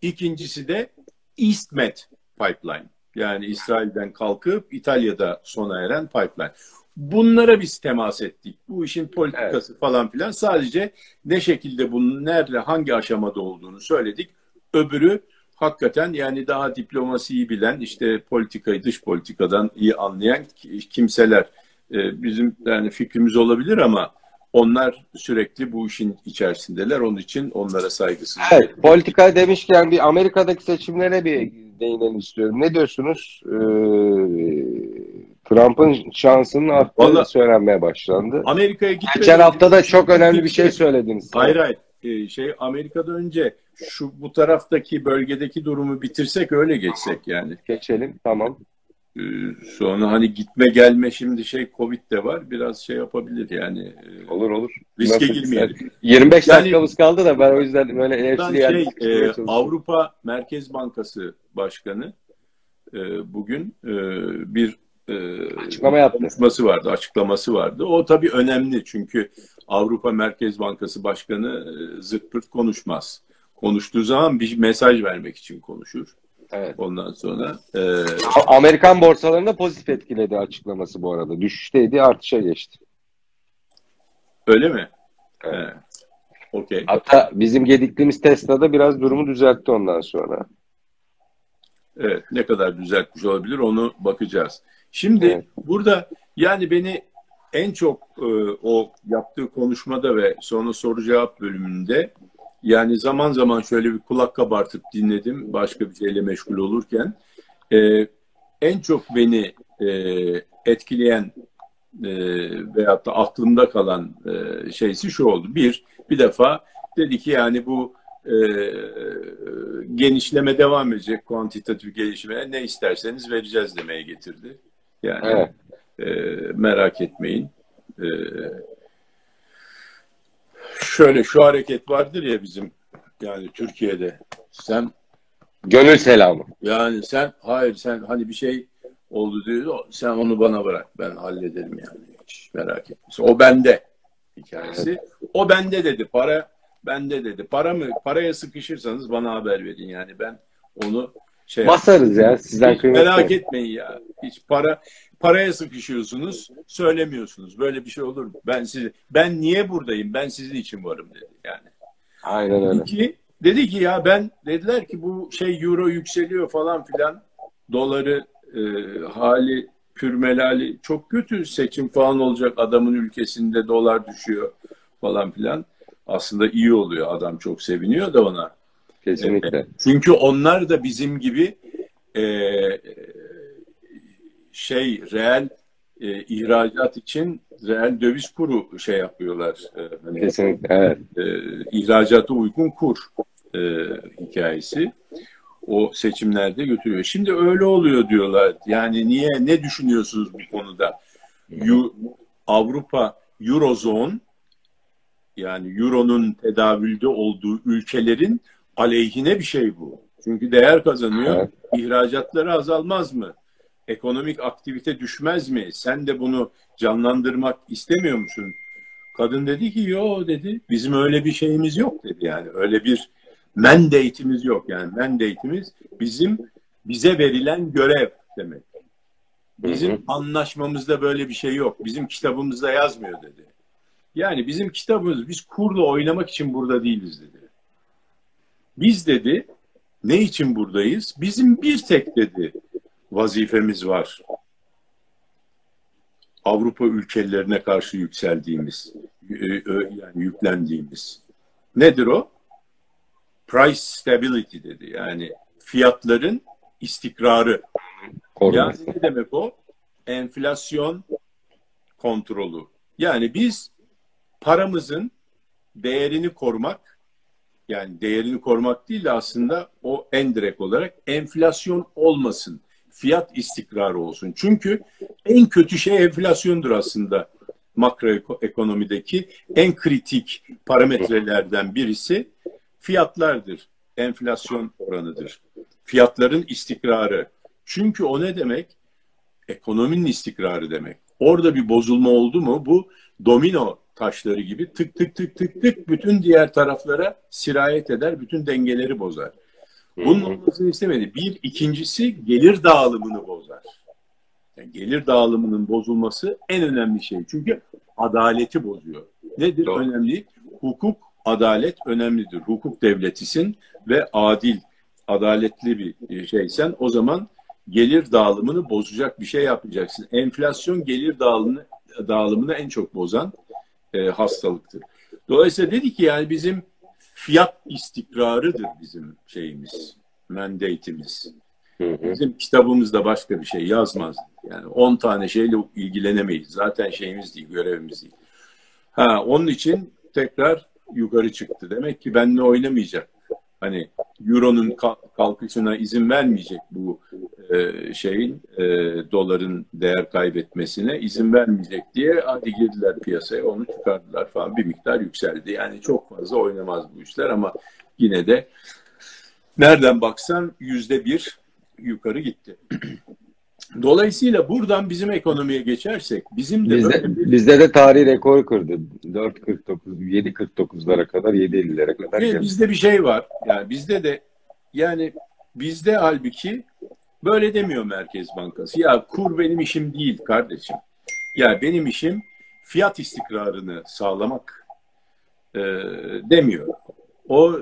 ikincisi de EastMed Pipeline. Yani İsrail'den kalkıp İtalya'da sona eren pipeline. Bunlara biz temas ettik. Bu işin politikası falan filan. Sadece ne şekilde bunun nerede, hangi aşamada olduğunu söyledik. Öbürü hakikaten yani daha diplomasiyi bilen, işte politikayı dış politikadan iyi anlayan kimseler. Ee, bizim yani fikrimiz olabilir ama onlar sürekli bu işin içerisindeler. Onun için onlara saygısızlık. Evet, politika demişken bir Amerika'daki seçimlere bir değinelim istiyorum. Ne diyorsunuz? Ee, Trump'ın şansının arttığı Vallahi- söylenmeye başlandı. Amerika'ya gitmeden Geçen hafta da çok önemli bir şey söylediniz. Hayır hayır. Ee, şey Amerika'da önce şu bu taraftaki bölgedeki durumu bitirsek öyle geçsek yani. Geçelim, tamam. Ee, sonra hani gitme gelme şimdi şey Covid de var biraz şey yapabilir yani. Ee, Olur olur. riske Nasıl girmeyelim. 25 Yani- dakikamız kaldı da ben o yüzden böyle hepsini şey, sıkıştırmaya e. Avrupa Merkez Bankası Başkanı e, bugün e, bir e, Açıklama yaptı. konuşması vardı, açıklaması vardı. O tabii önemli çünkü Avrupa Merkez Bankası Başkanı e, zırt pırt konuşmaz. Konuştuğu zaman bir mesaj vermek için konuşur. Evet. Ondan sonra e, Amerikan borsalarında pozitif etkiledi açıklaması bu arada. Düşüşteydi, artışa geçti. öyle mi? Evet. He. Okey. Hatta bizim gedikliğimiz Tesla'da biraz durumu düzeltti ondan sonra. Evet, ne kadar düzeltmiş olabilir onu bakacağız. Şimdi Evet. burada yani beni en çok e, o yaptığı konuşmada ve sonra soru cevap bölümünde yani zaman zaman şöyle bir kulak kabartıp dinledim başka bir şeyle meşgul olurken. E, en çok beni e, etkileyen e, veyahut da aklımda kalan e, şeysi şu oldu. Bir, bir defa dedi ki yani bu e, genişleme devam edecek, kuantitatif gelişmeye ne isterseniz vereceğiz demeye getirdi. Yani Evet. e, merak etmeyin. E, şöyle şu hareket vardır ya bizim yani Türkiye'de sen Gönül selamı. yani sen hayır sen hani bir şey oldu diyor sen onu bana bırak ben hallederim yani hiç merak etme. O bende hikayesi. O bende dedi para bende dedi. Para mı paraya sıkışırsanız bana haber verin yani ben onu şey Basarız ya sizden hiç kıymetli. merak etmeyin ya. Hiç para paraya sıkışıyorsunuz, söylemiyorsunuz. Böyle bir şey olur mu? Ben sizi ben niye buradayım? Ben sizin için varım dedi yani. Aynen öyle. İki, dedi ki ya ben dediler ki bu şey euro yükseliyor falan filan. Doları e, hali pürmelali çok kötü seçim falan olacak adamın ülkesinde dolar düşüyor falan filan. Aslında iyi oluyor adam çok seviniyor da ona. Kesinlikle. Çünkü onlar da bizim gibi e, şey reel e, ihracat için reel döviz kuru şey yapıyorlar. E, hani, Kesinlikle. Evet. e, ihracata uygun kur e, hikayesi o seçimlerde götürüyor. Şimdi öyle oluyor diyorlar. Yani niye ne düşünüyorsunuz bu konuda? Yu, Avrupa Eurozone yani Euro'nun tedavülde olduğu ülkelerin aleyhine bir şey bu. Çünkü değer kazanıyor. Evet. İhracatları azalmaz mı? Ekonomik aktivite düşmez mi? Sen de bunu canlandırmak istemiyor musun? Kadın dedi ki yo dedi. Bizim öyle bir şeyimiz yok dedi yani. Öyle bir mandate'imiz yok yani. Mandate'imiz bizim bize verilen görev demek. Bizim Hı hı. anlaşmamızda böyle bir şey yok. Bizim kitabımızda yazmıyor dedi. Yani bizim kitabımız biz kurla oynamak için burada değiliz dedi. Biz dedi ne için buradayız? Bizim bir tek dedi vazifemiz var. Avrupa ülkelerine karşı yükseldiğimiz, e, yani yüklendiğimiz. Nedir o? Price stability dedi. Yani fiyatların istikrarı. Yani ne demek o? Enflasyon kontrolü. Yani biz paramızın değerini korumak, yani değerini korumak değil de aslında o en direkt olarak enflasyon olmasın. Fiyat istikrarı olsun. Çünkü en kötü şey enflasyondur aslında makroekonomideki en kritik parametrelerden birisi fiyatlardır. Enflasyon oranıdır. Fiyatların istikrarı. Çünkü o ne demek? Ekonominin istikrarı demek. Orada bir bozulma oldu mu bu domino taşları gibi tık tık tık tık tık bütün diğer taraflara sirayet eder, bütün dengeleri bozar. Bunun olmasını istemedi. Bir, ikincisi gelir dağılımını bozar. Yani gelir dağılımının bozulması en önemli şey. Çünkü adaleti bozuyor. Nedir Doğru. önemli? Hukuk, adalet önemlidir. Hukuk devletisin ve adil, adaletli bir şeysen o zaman gelir dağılımını bozacak bir şey yapacaksın. Enflasyon gelir dağılımını, dağılımını en çok bozan e, hastalıktır. Dolayısıyla dedi ki yani bizim fiyat istikrarıdır bizim şeyimiz, mandate'imiz. Bizim kitabımızda başka bir şey yazmaz. Yani 10 tane şeyle ilgilenemeyiz. Zaten şeyimiz değil, görevimiz değil. Ha, onun için tekrar yukarı çıktı. Demek ki benimle oynamayacak. Hani Euro'nun ka- kalkışına izin vermeyecek bu e, şeyin e, doların değer kaybetmesine izin vermeyecek diye hadi girdiler piyasaya onu çıkardılar falan bir miktar yükseldi. Yani çok fazla oynamaz bu işler ama yine de nereden baksan yüzde bir yukarı gitti. Dolayısıyla buradan bizim ekonomiye geçersek bizim de Bizde, böyle bir bizde de tarihi rekor kırdı. 4.49, 7.49'lara kadar, 7.50'lere kadar Ve geldi. bizde bir şey var. Yani bizde de yani bizde halbuki böyle demiyor Merkez Bankası. Ya kur benim işim değil kardeşim. Ya benim işim fiyat istikrarını sağlamak e, demiyor. O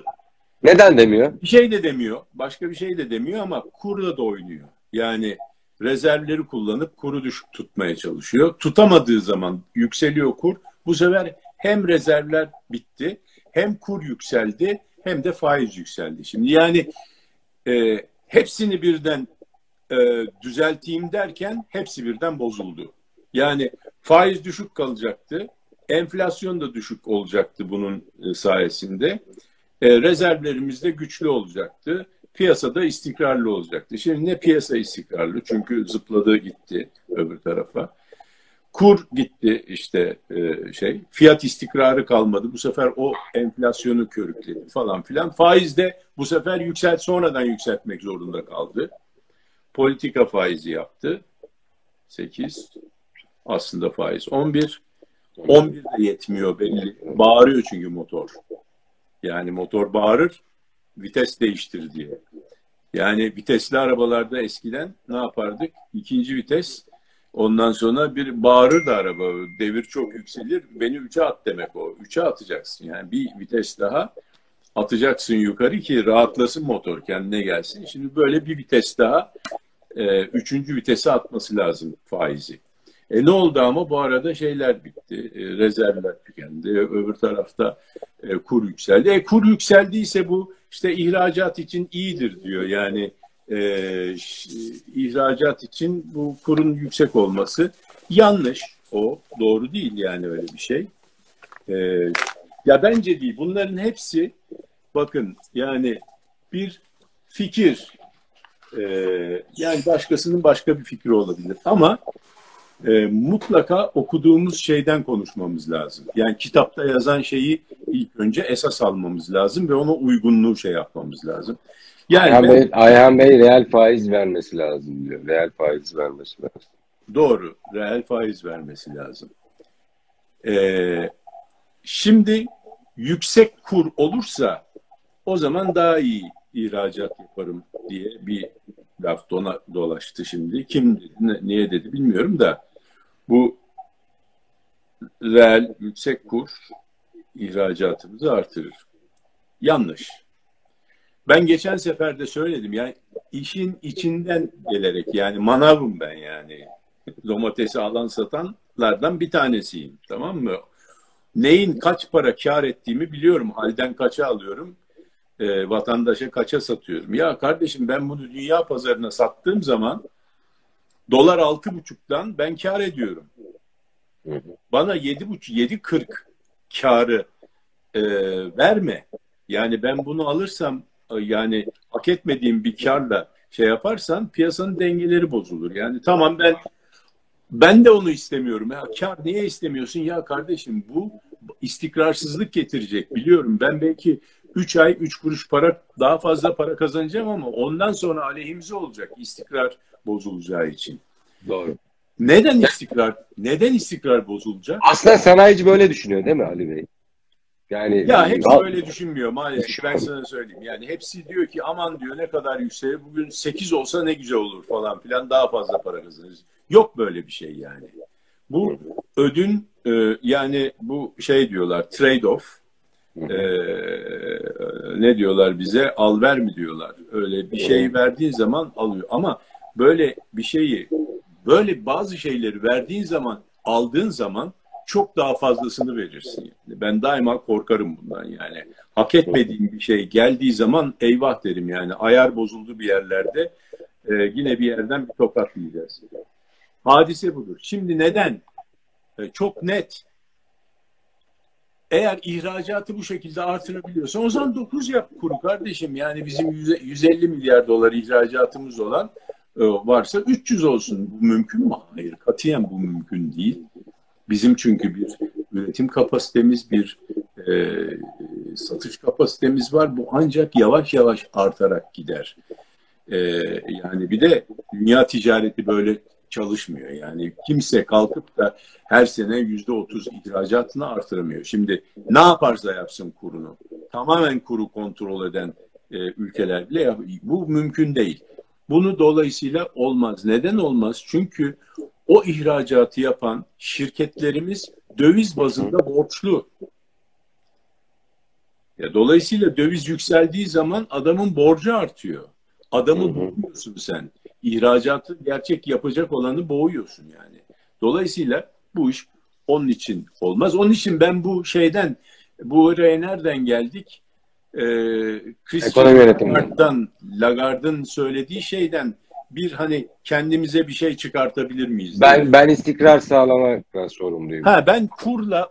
Neden demiyor? bir şey de demiyor. Başka bir şey de demiyor ama kurla da oynuyor. Yani rezervleri kullanıp kuru düşük tutmaya çalışıyor. Tutamadığı zaman yükseliyor kur. Bu sefer hem rezervler bitti, hem kur yükseldi, hem de faiz yükseldi. Şimdi yani e, hepsini birden e, düzelteyim derken hepsi birden bozuldu. Yani faiz düşük kalacaktı, enflasyon da düşük olacaktı bunun e, sayesinde. E, rezervlerimiz de güçlü olacaktı. Piyasada istikrarlı olacaktı. Şimdi ne piyasa istikrarlı? Çünkü zıpladı gitti öbür tarafa. Kur gitti işte e, şey. Fiyat istikrarı kalmadı. Bu sefer o enflasyonu körükledi falan filan. Faiz de bu sefer yükselt sonradan yükseltmek zorunda kaldı. Politika faizi yaptı. 8. Aslında faiz 11. 11 de yetmiyor belli. Bağırıyor çünkü motor. Yani motor bağırır, vites değiştir diye. Yani vitesli arabalarda eskiden ne yapardık? İkinci vites, ondan sonra bir bağırır da araba, devir çok yükselir, beni üçe at demek o. Üçe atacaksın yani bir vites daha atacaksın yukarı ki rahatlasın motor, kendine gelsin. Şimdi böyle bir vites daha, e, üçüncü vitese atması lazım faizi. E ne oldu ama bu arada şeyler bitti. E, rezervler tükendi. Öbür tarafta e, kur yükseldi. E, kur yükseldiyse bu işte ihracat için iyidir diyor. Yani e, ihracat için bu kurun yüksek olması yanlış. o. Doğru değil yani öyle bir şey. Ee, ya bence değil. Bunların hepsi bakın yani bir fikir. Ee, yani başkasının başka bir fikri olabilir. Ama e, mutlaka okuduğumuz şeyden konuşmamız lazım. Yani kitapta yazan şeyi ilk önce esas almamız lazım ve ona uygunluğu şey yapmamız lazım. Yani Ayhan, ben- Bey, Ayhan Bey reel faiz vermesi lazım diyor. Reel faiz vermesi lazım. Doğru. Reel faiz vermesi lazım. Ee, şimdi yüksek kur olursa o zaman daha iyi ihracat yaparım diye bir laf dona, dolaştı şimdi. Kim dedi, niye dedi bilmiyorum da bu reel yüksek kur ihracatımızı artırır. Yanlış. Ben geçen sefer de söyledim yani işin içinden gelerek yani manavım ben yani domatesi alan satanlardan bir tanesiyim. Tamam mı? Neyin kaç para kar ettiğimi biliyorum. Halden kaça alıyorum. e, vatandaşa kaça satıyorum. Ya kardeşim ben bunu dünya pazarına sattığım zaman dolar altı buçuktan ben kar ediyorum. Hı hı. Bana yedi buçuk, yedi kırk karı e, verme. Yani ben bunu alırsam e, yani hak etmediğim bir karla şey yaparsan piyasanın dengeleri bozulur. Yani tamam ben ben de onu istemiyorum. Ya kar niye istemiyorsun? Ya kardeşim bu istikrarsızlık getirecek biliyorum. Ben belki 3 ay 3 kuruş para daha fazla para kazanacağım ama ondan sonra aleyhimize olacak istikrar bozulacağı için. Doğru. Neden istikrar? Neden istikrar bozulacak? Aslında sanayici böyle düşünüyor değil mi Ali Bey? Yani Ya hepsi Al- öyle düşünmüyor maalesef. Ben sana söyleyeyim. Yani hepsi diyor ki aman diyor ne kadar yükselir. Bugün 8 olsa ne güzel olur falan filan daha fazla para kazanırız. Yok böyle bir şey yani. Bu ödün e, yani bu şey diyorlar trade off. E, ne diyorlar bize? Al ver mi diyorlar. Öyle bir şey verdiğin zaman alıyor. Ama böyle bir şeyi böyle bazı şeyleri verdiğin zaman aldığın zaman çok daha fazlasını verirsin. Yani. Ben daima korkarım bundan yani. Hak etmediğim bir şey geldiği zaman eyvah derim yani. Ayar bozuldu bir yerlerde. e, yine bir yerden bir tokat yiyeceğiz. Hadise budur. Şimdi neden? E, çok net. Eğer ihracatı bu şekilde artırabiliyorsan o zaman 9 yap kuru kardeşim. Yani bizim 100 150 milyar dolar ihracatımız olan varsa 300 olsun. Bu mümkün mü? Hayır. Katiyen bu mümkün değil. Bizim çünkü bir üretim kapasitemiz, bir e, satış kapasitemiz var. Bu ancak yavaş yavaş artarak gider. E, yani bir de dünya ticareti böyle çalışmıyor. Yani kimse kalkıp da her sene yüzde otuz ihracatını artıramıyor. Şimdi ne yaparsa yapsın kurunu. Tamamen kuru kontrol eden e, ülkeler bile bu mümkün değil. Bunu dolayısıyla olmaz. Neden olmaz? Çünkü o ihracatı yapan şirketlerimiz döviz bazında borçlu. Ya dolayısıyla döviz yükseldiği zaman adamın borcu artıyor. Adamı boğuyorsun sen. İhracatı gerçek yapacak olanı boğuyorsun yani. Dolayısıyla bu iş onun için olmaz. Onun için ben bu şeyden bu oraya nereden geldik? Ee, Christian. Lagarde'dan, Lagarde'ın söylediği şeyden bir hani kendimize bir şey çıkartabilir miyiz? diye. Ben ben istikrar sağlamakla sorumluyum. Ha ben kurla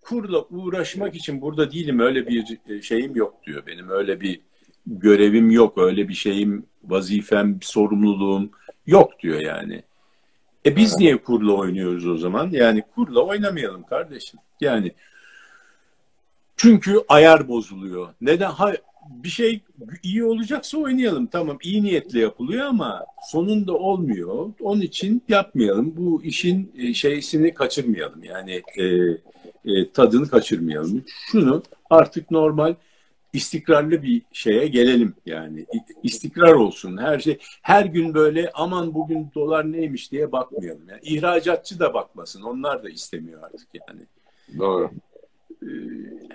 kurla uğraşmak için burada değilim. Öyle bir e, şeyim yok diyor. Benim öyle bir görevim yok. Öyle bir şeyim, vazifem, sorumluluğum yok diyor yani. E biz niye kurla oynuyoruz o zaman? Yani kurla oynamayalım kardeşim. Yani çünkü ayar bozuluyor. Neden? Ha, bir şey iyi olacaksa oynayalım. Tamam iyi niyetle yapılıyor ama sonunda olmuyor. Onun için yapmayalım. Bu işin e, şeysini kaçırmayalım. Yani e, e, tadını kaçırmayalım. Şunu artık normal istikrarlı bir şeye gelelim yani istikrar olsun her şey her gün böyle aman bugün dolar neymiş diye bakmayalım yani ihracatçı da bakmasın onlar da istemiyor artık yani Doğru.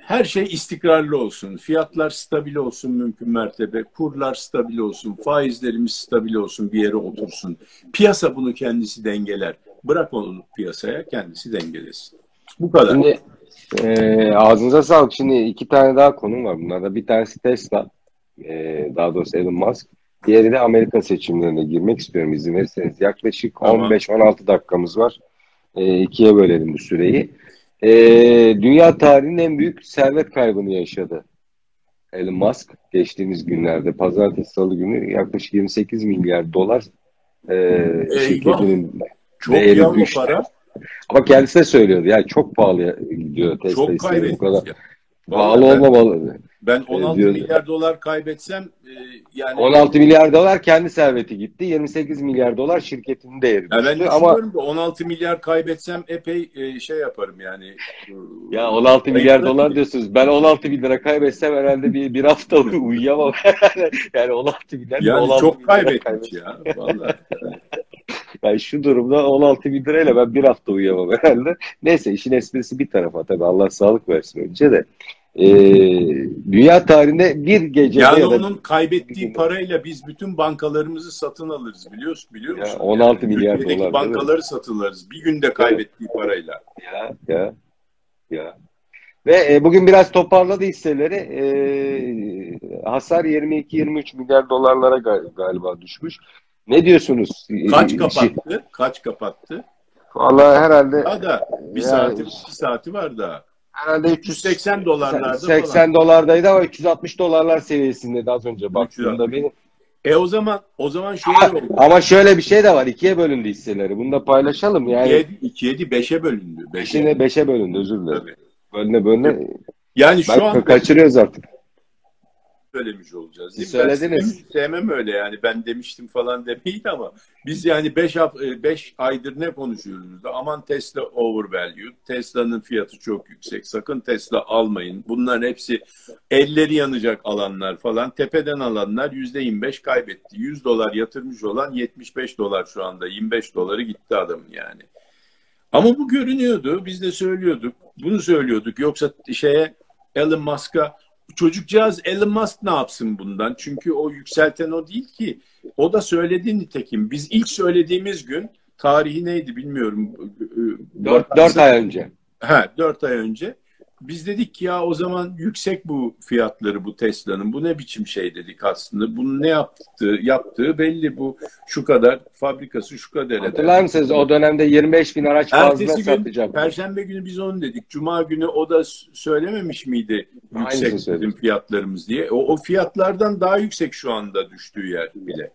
Her şey istikrarlı olsun. Fiyatlar stabil olsun mümkün mertebe. Kurlar stabil olsun. Faizlerimiz stabil olsun. Bir yere otursun. Piyasa bunu kendisi dengeler. Bırak onu piyasaya kendisi dengelesin. Bu kadar. Şimdi e, ağzınıza sağlık. Şimdi iki tane daha konum var. Bunlarda bir tanesi Tesla. E, daha doğrusu Elon Musk. Diğeri de Amerika seçimlerine girmek istiyorum izin verirseniz. Yaklaşık Tamam. 15-16 dakikamız var. E, ikiye bölelim bu süreyi. E, dünya tarihinin en büyük servet kaybını yaşadı. Elon Musk geçtiğimiz günlerde pazartesi salı günü yaklaşık 28 milyar dolar e, şirketinin Çok yavru düştü. para. Ama kendisi de söylüyordu. Yani çok pahalı gidiyor Tesla Çok bu kadar. ya. Vallahi ben- olmamalı. Ben 16 diyordu. milyar dolar kaybetsem e, yani 16 milyar dolar kendi serveti gitti. 28 milyar dolar şirketinin değeri Ya ben. Ama da 16 milyar kaybetsem epey e, şey yaparım yani. ya 16 milyar dolar ki. diyorsunuz. Ben 16 bin lira kaybetsem herhalde bir, bir hafta uyuyamam. yani 16 milyar Yani 16 bin çok kaybetmiş ya. Vallahi. Yani şu durumda 16 bin lirayla ben bir hafta uyuyamam herhalde. Neyse işin esprisi bir tarafa tabii Allah sağlık versin önce de. Ee, dünya tarihinde bir gecede Yani ya da onun kaybettiği parayla biz bütün bankalarımızı satın alırız biliyorsun biliyor Ya, musun? 16 milyar Türkiye'deki dolar, bankaları satın alırız bir günde kaybettiği parayla. Ya ya ya. Ve e, bugün biraz toparladı hisseleri. E, hasar 22-23 milyar dolarlara gal- galiba düşmüş. Ne diyorsunuz? Kaç Şey- kapattı? Kaç kapattı? Vallahi herhalde Daha da bir Ya, saati, iki saati var daha. herhalde 380 dolarlarda 80 falan. dolardaydı ama 360 dolarlar seviyesindeydi az önce baktığımda benim. E o zaman o zaman şöyle Ama, oldu. ama şöyle bir şey de var. ikiye bölündü hisseleri. Bunu da paylaşalım. Yani 2 7 5'e bölündü. 5'e. beşine 5'e bölündü özür dilerim. Tabii. Bölüne bölüne. Yani şu an kaçırıyoruz artık. Söylemiş olacağız. Değil mi? Ben söylediniz. sevmem, sevmem öyle yani ben demiştim falan demeyin ama biz yani 5 5 aydır ne konuşuyoruz da aman Tesla overvalued. Tesla'nın fiyatı çok yüksek. Sakın Tesla almayın. Bunların hepsi elleri yanacak alanlar falan. Tepeden alanlar %25 kaybetti. 100 dolar yatırmış olan 75 dolar şu anda. 25 doları gitti adamın yani. Ama bu görünüyordu. Biz de söylüyorduk. Bunu söylüyorduk. Yoksa şeye Elon Musk'a çocukcağız Elon Musk ne yapsın bundan? Çünkü o yükselten o değil ki. O da söyledi nitekim. Biz ilk söylediğimiz gün tarihi neydi bilmiyorum. 4, 4 ay önce. Ha, 4 ay önce. Biz dedik ki ya o zaman yüksek bu fiyatları bu Tesla'nın. Bu ne biçim şey dedik aslında. Bunu ne yaptığı, yaptığı belli bu şu kadar fabrikası şu kadar. Hatırlar mısınız o dönemde 25 bin araç fazla Ertesi gün, satacak. Perşembe günü biz onu dedik. Cuma günü o da söylememiş miydi yüksek bizim fiyatlarımız diye. O, o fiyatlardan daha yüksek şu anda düştüğü yer bile.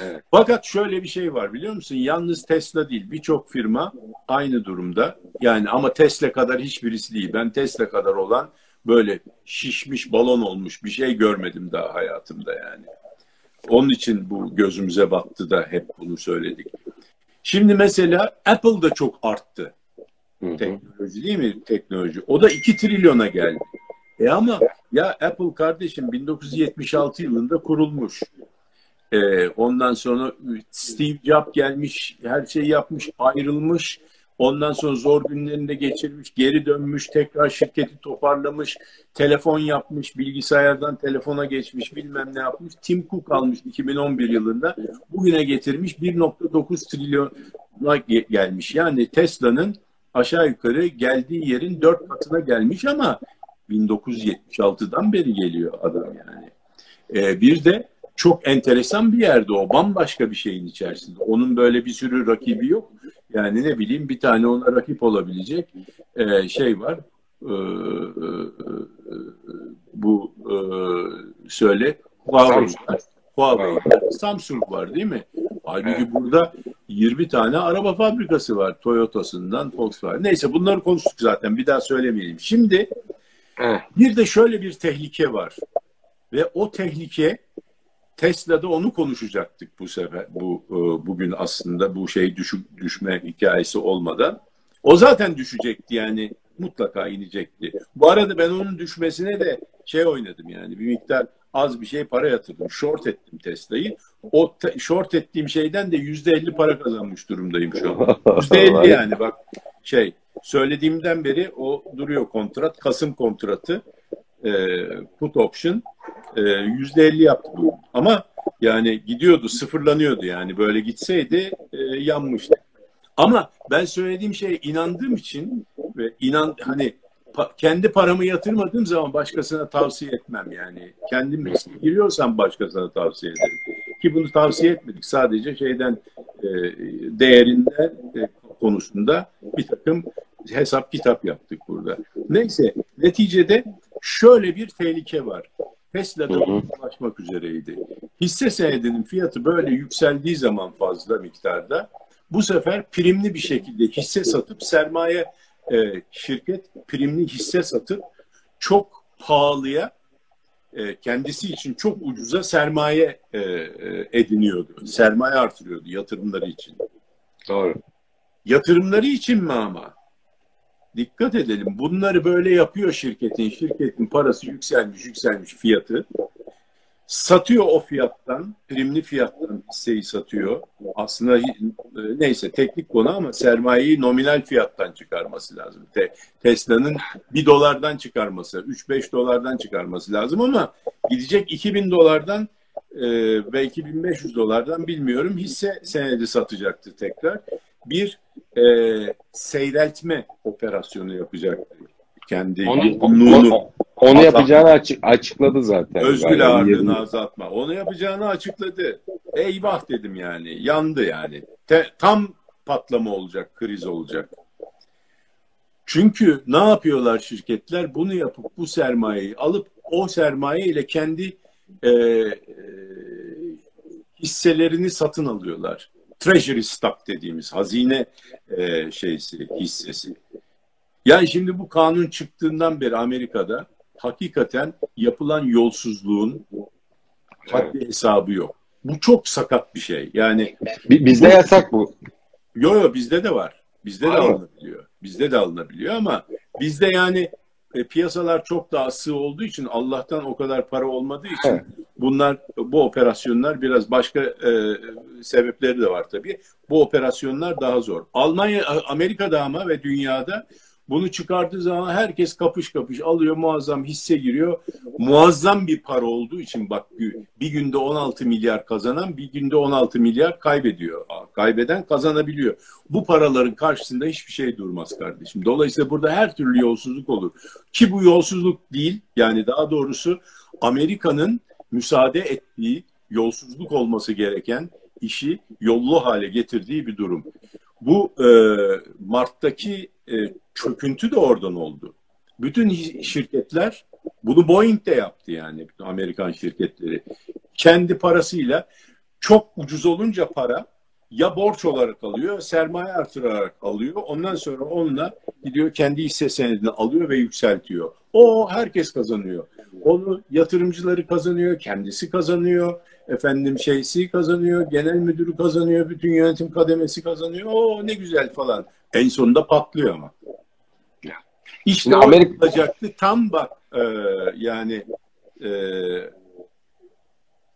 Evet. Fakat şöyle bir şey var biliyor musun? Yalnız Tesla değil birçok firma aynı durumda. Yani ama Tesla kadar hiçbirisi değil. Ben Tesla kadar olan böyle şişmiş balon olmuş bir şey görmedim daha hayatımda yani. Onun için bu gözümüze battı da hep bunu söyledik. Şimdi mesela Apple da çok arttı Hı hı. teknoloji değil mi teknoloji? O da 2 trilyona geldi. E ama ya Apple kardeşim 1976 yılında kurulmuş. E, ondan sonra Steve Jobs gelmiş, her şeyi yapmış, ayrılmış. Ondan sonra zor günlerinde geçirmiş, geri dönmüş, tekrar şirketi toparlamış, telefon yapmış, bilgisayardan telefona geçmiş, bilmem ne yapmış. Tim Cook almış 2011 yılında. Bugüne getirmiş 1.9 trilyona ge- gelmiş. Yani Tesla'nın aşağı yukarı geldiği yerin dört katına gelmiş ama 1976'dan beri geliyor adam yani. Ee, bir de çok enteresan bir yerde o. Bambaşka bir şeyin içerisinde. Onun böyle bir sürü rakibi yok. Yani ne bileyim bir tane ona rakip olabilecek e, şey var. Ee, e, e, bu e, söyle Huawei. Huawei. Samsung var değil mi? Halbuki burada 20 tane araba fabrikası var. Toyota'sından Volkswagen. Neyse bunları konuştuk zaten. Bir daha söylemeyelim. Şimdi Evet. bir de şöyle bir tehlike var. Ve o tehlike Tesla'da onu konuşacaktık bu sefer. Bu e, bugün aslında bu şey düşük düşme hikayesi olmadan. O zaten düşecekti yani mutlaka inecekti. Bu arada ben onun düşmesine de şey oynadım yani bir miktar az bir şey para yatırdım. Short ettim Tesla'yı. O te- short ettiğim şeyden de yüzde elli para kazanmış durumdayım şu an. Yüzde elli yani bak şey söylediğimden beri o duruyor kontrat. Kasım kontratı e, put option e, yüzde elli yaptı bu. Ama yani gidiyordu sıfırlanıyordu yani böyle gitseydi e, yanmıştı. Ama ben söylediğim şeye inandığım için ve inan hani pa- kendi paramı yatırmadığım zaman başkasına tavsiye etmem yani. Kendim riske giriyorsam başkasına tavsiye ederim. Ki bunu tavsiye etmedik. Sadece şeyden e, değerinden e, konusunda bir takım hesap kitap yaptık burada. Neyse neticede şöyle bir tehlike var. Tesla'da ulaşmak üzereydi. Hisse senedinin fiyatı böyle yükseldiği zaman fazla miktarda bu sefer primli bir şekilde hisse satıp sermaye e, şirket primli hisse satıp çok pahalıya e, kendisi için çok ucuza sermaye e, e, ediniyordu. Sermaye artırıyordu yatırımları için. Doğru. Yatırımları için mi ama? Dikkat edelim. Bunları böyle yapıyor şirketin. Şirketin parası yükselmiş, yükselmiş fiyatı. Satıyor o fiyattan, primli fiyattan hisseyi satıyor. Aslında e, neyse teknik konu ama sermayeyi nominal fiyattan çıkarması lazım. Te- Tesla'nın 1 dolardan çıkarması, 3-5 dolardan çıkarması lazım ama gidecek 2000 dolardan e, belki 1500 dolardan bilmiyorum hisse senedi satacaktı tekrar. Bir e, seyreltme operasyonu yapacaktı. Kendi Onu, onu, onu yapacağını açık, açıkladı zaten. özgür Yani ağırlığını azaltma. Onu yapacağını açıkladı. Eyvah dedim yani. Yandı yani. Te- tam patlama olacak, kriz olacak. Çünkü ne yapıyorlar şirketler? Bunu yapıp bu sermayeyi alıp o sermaye ile kendi e, e, hisselerini satın alıyorlar. Treasury stock dediğimiz hazine e, şeysi, hissesi. Yani şimdi bu kanun çıktığından beri Amerika'da hakikaten yapılan yolsuzluğun haddi hesabı yok. Bu çok sakat bir şey. Yani Bi- Bizde yasak bu. Yo yo bizde de var. Bizde de alınabiliyor. Bizde de alınabiliyor ama bizde yani e, piyasalar çok daha sığ olduğu için Allah'tan o kadar para olmadığı için Evet. Bunlar bu operasyonlar biraz başka e, sebepleri de var tabii. Bu operasyonlar daha zor. Almanya Amerika'da ama ve dünyada bunu çıkardığı zaman herkes kapış kapış alıyor muazzam hisse giriyor. Muazzam bir para olduğu için bak bir günde 16 milyar kazanan bir günde 16 milyar kaybediyor. Kaybeden kazanabiliyor. Bu paraların karşısında hiçbir şey durmaz kardeşim. Dolayısıyla burada her türlü yolsuzluk olur. Ki bu yolsuzluk değil yani daha doğrusu Amerika'nın müsaade ettiği yolsuzluk olması gereken işi yollu hale getirdiği bir durum. Bu e, Mart'taki e, çöküntü de oradan oldu. Bütün şirketler bunu Boeing de yaptı yani Amerikan şirketleri. Kendi parasıyla çok ucuz olunca para ya borç olarak alıyor, sermaye artırarak alıyor. Ondan sonra onunla gidiyor kendi hisse senedini alıyor ve yükseltiyor. O herkes kazanıyor. Onu yatırımcıları kazanıyor, kendisi kazanıyor, efendim şeysi kazanıyor, genel müdürü kazanıyor, bütün yönetim kademesi kazanıyor. O ne güzel falan. En sonunda patlıyor ama. İşte Şimdi Amerika- yapılacaktı. Tam bak e, yani e,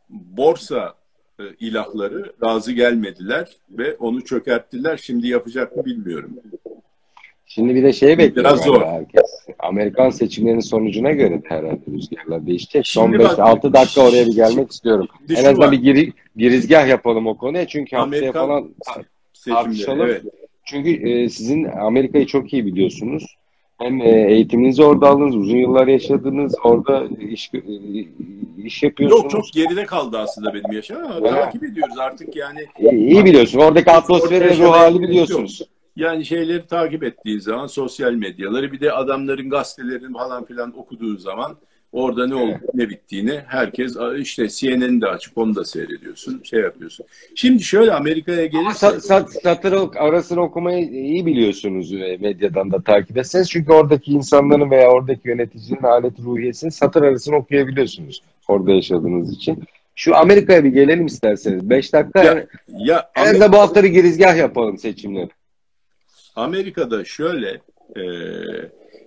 borsa e, ilahları razı gelmediler ve onu çökerttiler. Şimdi yapacak mı bilmiyorum. Şimdi bir de şey bekliyor Biraz zor. herkes. Amerikan seçimlerinin sonucuna göre de herhalde rüzgarlar değişecek. Son Şimdi bak- 5-6 dakika oraya bir gelmek istiyorum. Şimdi En şu azından var, bir giri, girizgah yapalım o konuya. Çünkü haftaya Amerikan falan seçimleri. tartışalım. Evet. Çünkü e, sizin Amerika'yı çok iyi biliyorsunuz. Hem e, eğitiminizi orada aldınız, uzun yıllar yaşadınız, orada iş e, iş yapıyorsunuz. Yok çok geride kaldı aslında benim yaşam ama Evet. takip ediyoruz artık yani İyi, iyi biliyorsun. Oradaki atmosferi, ruh hali biliyorsunuz. Yani şeyleri takip ettiğin zaman sosyal medyaları bir de adamların gazetelerini falan filan okuduğun zaman orada ne oldu ne bittiğini herkes işte CNN'i de açıp onu da seyrediyorsun şey yapıyorsun. Şimdi şöyle Amerika'ya gelirse sat, sat, satır arasını okumayı iyi biliyorsunuz e, medyadan da takip etseniz. Çünkü oradaki insanların veya oradaki yöneticinin alet ruhiyesini satır arasını okuyabiliyorsunuz. Orada yaşadığınız için. Şu Amerika'ya bir gelelim isterseniz. 5 dakika Ya, ya en azından bu hafta bir girizgah yapalım seçimleri. Amerika'da şöyle e,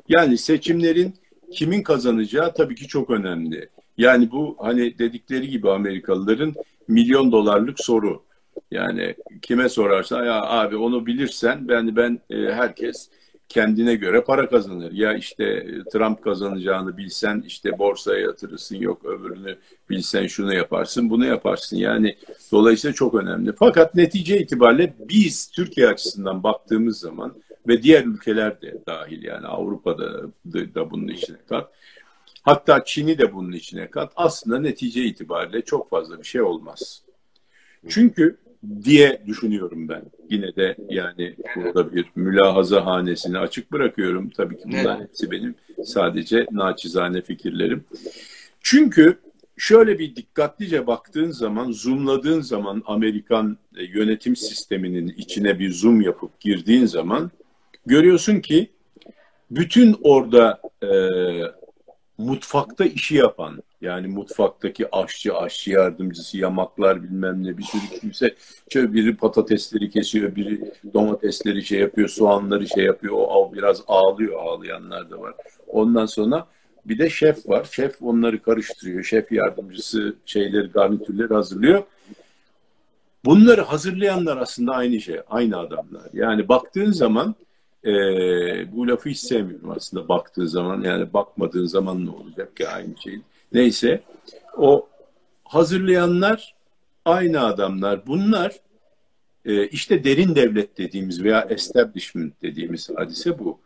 yani seçimlerin kimin kazanacağı tabii ki çok önemli. Yani bu hani dedikleri gibi Amerikalıların milyon dolarlık soru. Yani kime sorarsan ya abi onu bilirsen ben ben e, herkes kendine göre para kazanır. Ya işte e, Trump kazanacağını bilsen işte borsaya yatırırsın yok öbürünü bilsen şunu yaparsın bunu yaparsın. Yani dolayısıyla çok önemli. Fakat netice itibariyle biz Türkiye açısından baktığımız zaman ve diğer ülkeler de dahil yani Avrupa'da da, da bunun içine kat. Hatta Çin'i de bunun içine kat. Aslında netice itibariyle çok fazla bir şey olmaz. Çünkü diye düşünüyorum ben. Yine de yani burada bir mülahaza hanesini açık bırakıyorum. Tabii ki bunlar Evet. hepsi benim sadece naçizane fikirlerim. Çünkü şöyle bir dikkatlice baktığın zaman, zoomladığın zaman Amerikan e, yönetim sisteminin içine bir zoom yapıp girdiğin zaman görüyorsun ki bütün orada e, mutfakta işi yapan yani mutfaktaki aşçı, aşçı yardımcısı, yamaklar bilmem ne bir sürü kimse şöyle biri patatesleri kesiyor, biri domatesleri şey yapıyor, soğanları şey yapıyor. O av biraz ağlıyor, ağlayanlar da var. Ondan sonra bir de şef var. Şef onları karıştırıyor. Şef yardımcısı şeyleri, garnitürleri hazırlıyor. Bunları hazırlayanlar aslında aynı şey, aynı adamlar. Yani baktığın zaman eee, bu lafı hiç sevmiyorum aslında baktığı zaman. Yani bakmadığın zaman ne olacak ki aynı şey. Neyse o hazırlayanlar aynı adamlar. Bunlar e, işte derin devlet dediğimiz veya establishment dediğimiz hadise bu.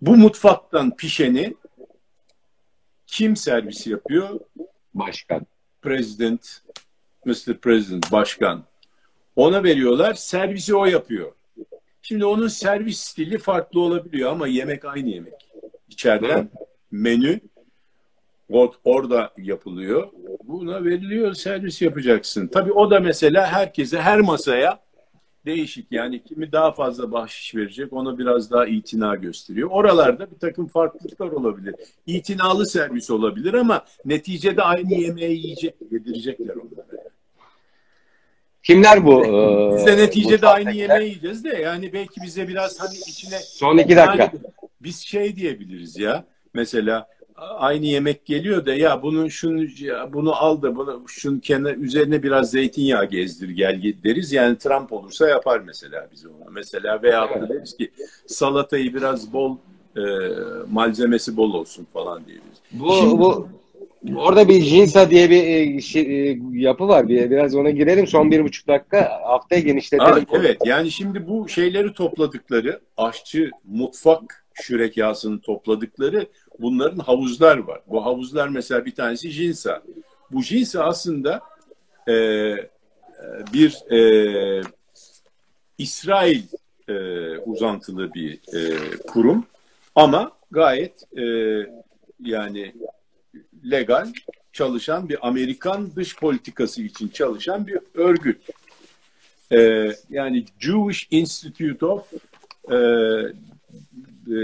Bu mutfaktan pişeni kim servis yapıyor? Başkan. President, Mr. President, başkan. Ona veriyorlar, servisi o yapıyor. Şimdi onun servis stili farklı olabiliyor ama yemek aynı yemek. İçeriden menü or- orada yapılıyor. Buna veriliyor, servis yapacaksın. Tabii o da mesela herkese, her masaya değişik. Yani kimi daha fazla bahşiş verecek, ona biraz daha itina gösteriyor. Oralarda bir takım farklılıklar olabilir. İtinalı servis olabilir ama neticede aynı yemeği yiyecek, yedirecekler onlara. Kimler bu? e, Biz de neticede aynı mutfaktakiler? yemeği yiyeceğiz de yani belki bize biraz hani içine Son iki dakika. Biz şey diyebiliriz ya. Mesela aynı yemek geliyor da ya bunun şunu ya bunu al da bunu şunun kenar üzerine biraz zeytinyağı gezdir gel deriz. Yani Trump olursa yapar mesela bize onu. Mesela veya deriz ki salatayı biraz bol e, malzemesi bol olsun falan diyebiliriz. Bu, Şimdi- bu orada bir Jinsa diye bir e, şey, e, yapı var. Bir, biraz ona girelim. Son bir buçuk dakika. Haftaya genişletelim. Aa, evet yani şimdi bu şeyleri topladıkları aşçı mutfak şürekasını topladıkları bunların havuzlar var. Bu havuzlar mesela bir tanesi Jinsa. Bu Jinsa aslında e, e, bir e, İsrail e, uzantılı bir e, kurum ama gayet e, yani legal çalışan bir Amerikan dış politikası için çalışan bir örgüt. Ee, yani Jewish Institute of e, e,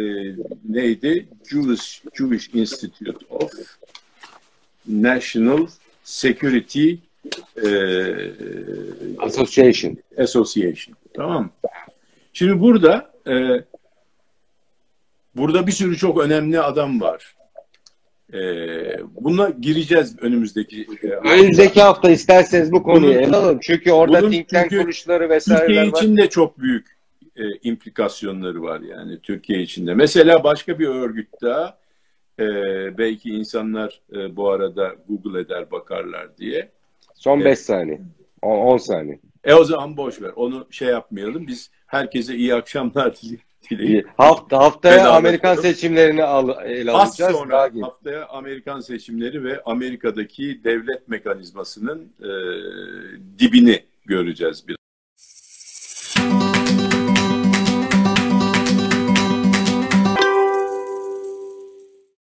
neydi? Jewish Jewish Institute of National Security e, Association. Association. Tamam mı? Şimdi burada e, burada bir sürü çok önemli adam var. E, buna gireceğiz önümüzdeki e, Önümüzdeki hafta isterseniz bu konuyu ele alalım. Çünkü orada think tank kuruluşları vesaireler Türkiye var. için de çok büyük e, implikasyonları var yani Türkiye içinde. Mesela başka bir örgüt daha e, belki insanlar e, bu arada Google eder bakarlar diye. Son Evet. 5 saniye. 10 saniye. E o zaman boş ver. Onu şey yapmayalım. Biz herkese iyi akşamlar dile- dileyip. Hafta haftaya Amerikan seçimlerini al, ele az alacağız. Sonra haftaya Amerikan seçimleri ve Amerika'daki devlet mekanizmasının e, dibini göreceğiz.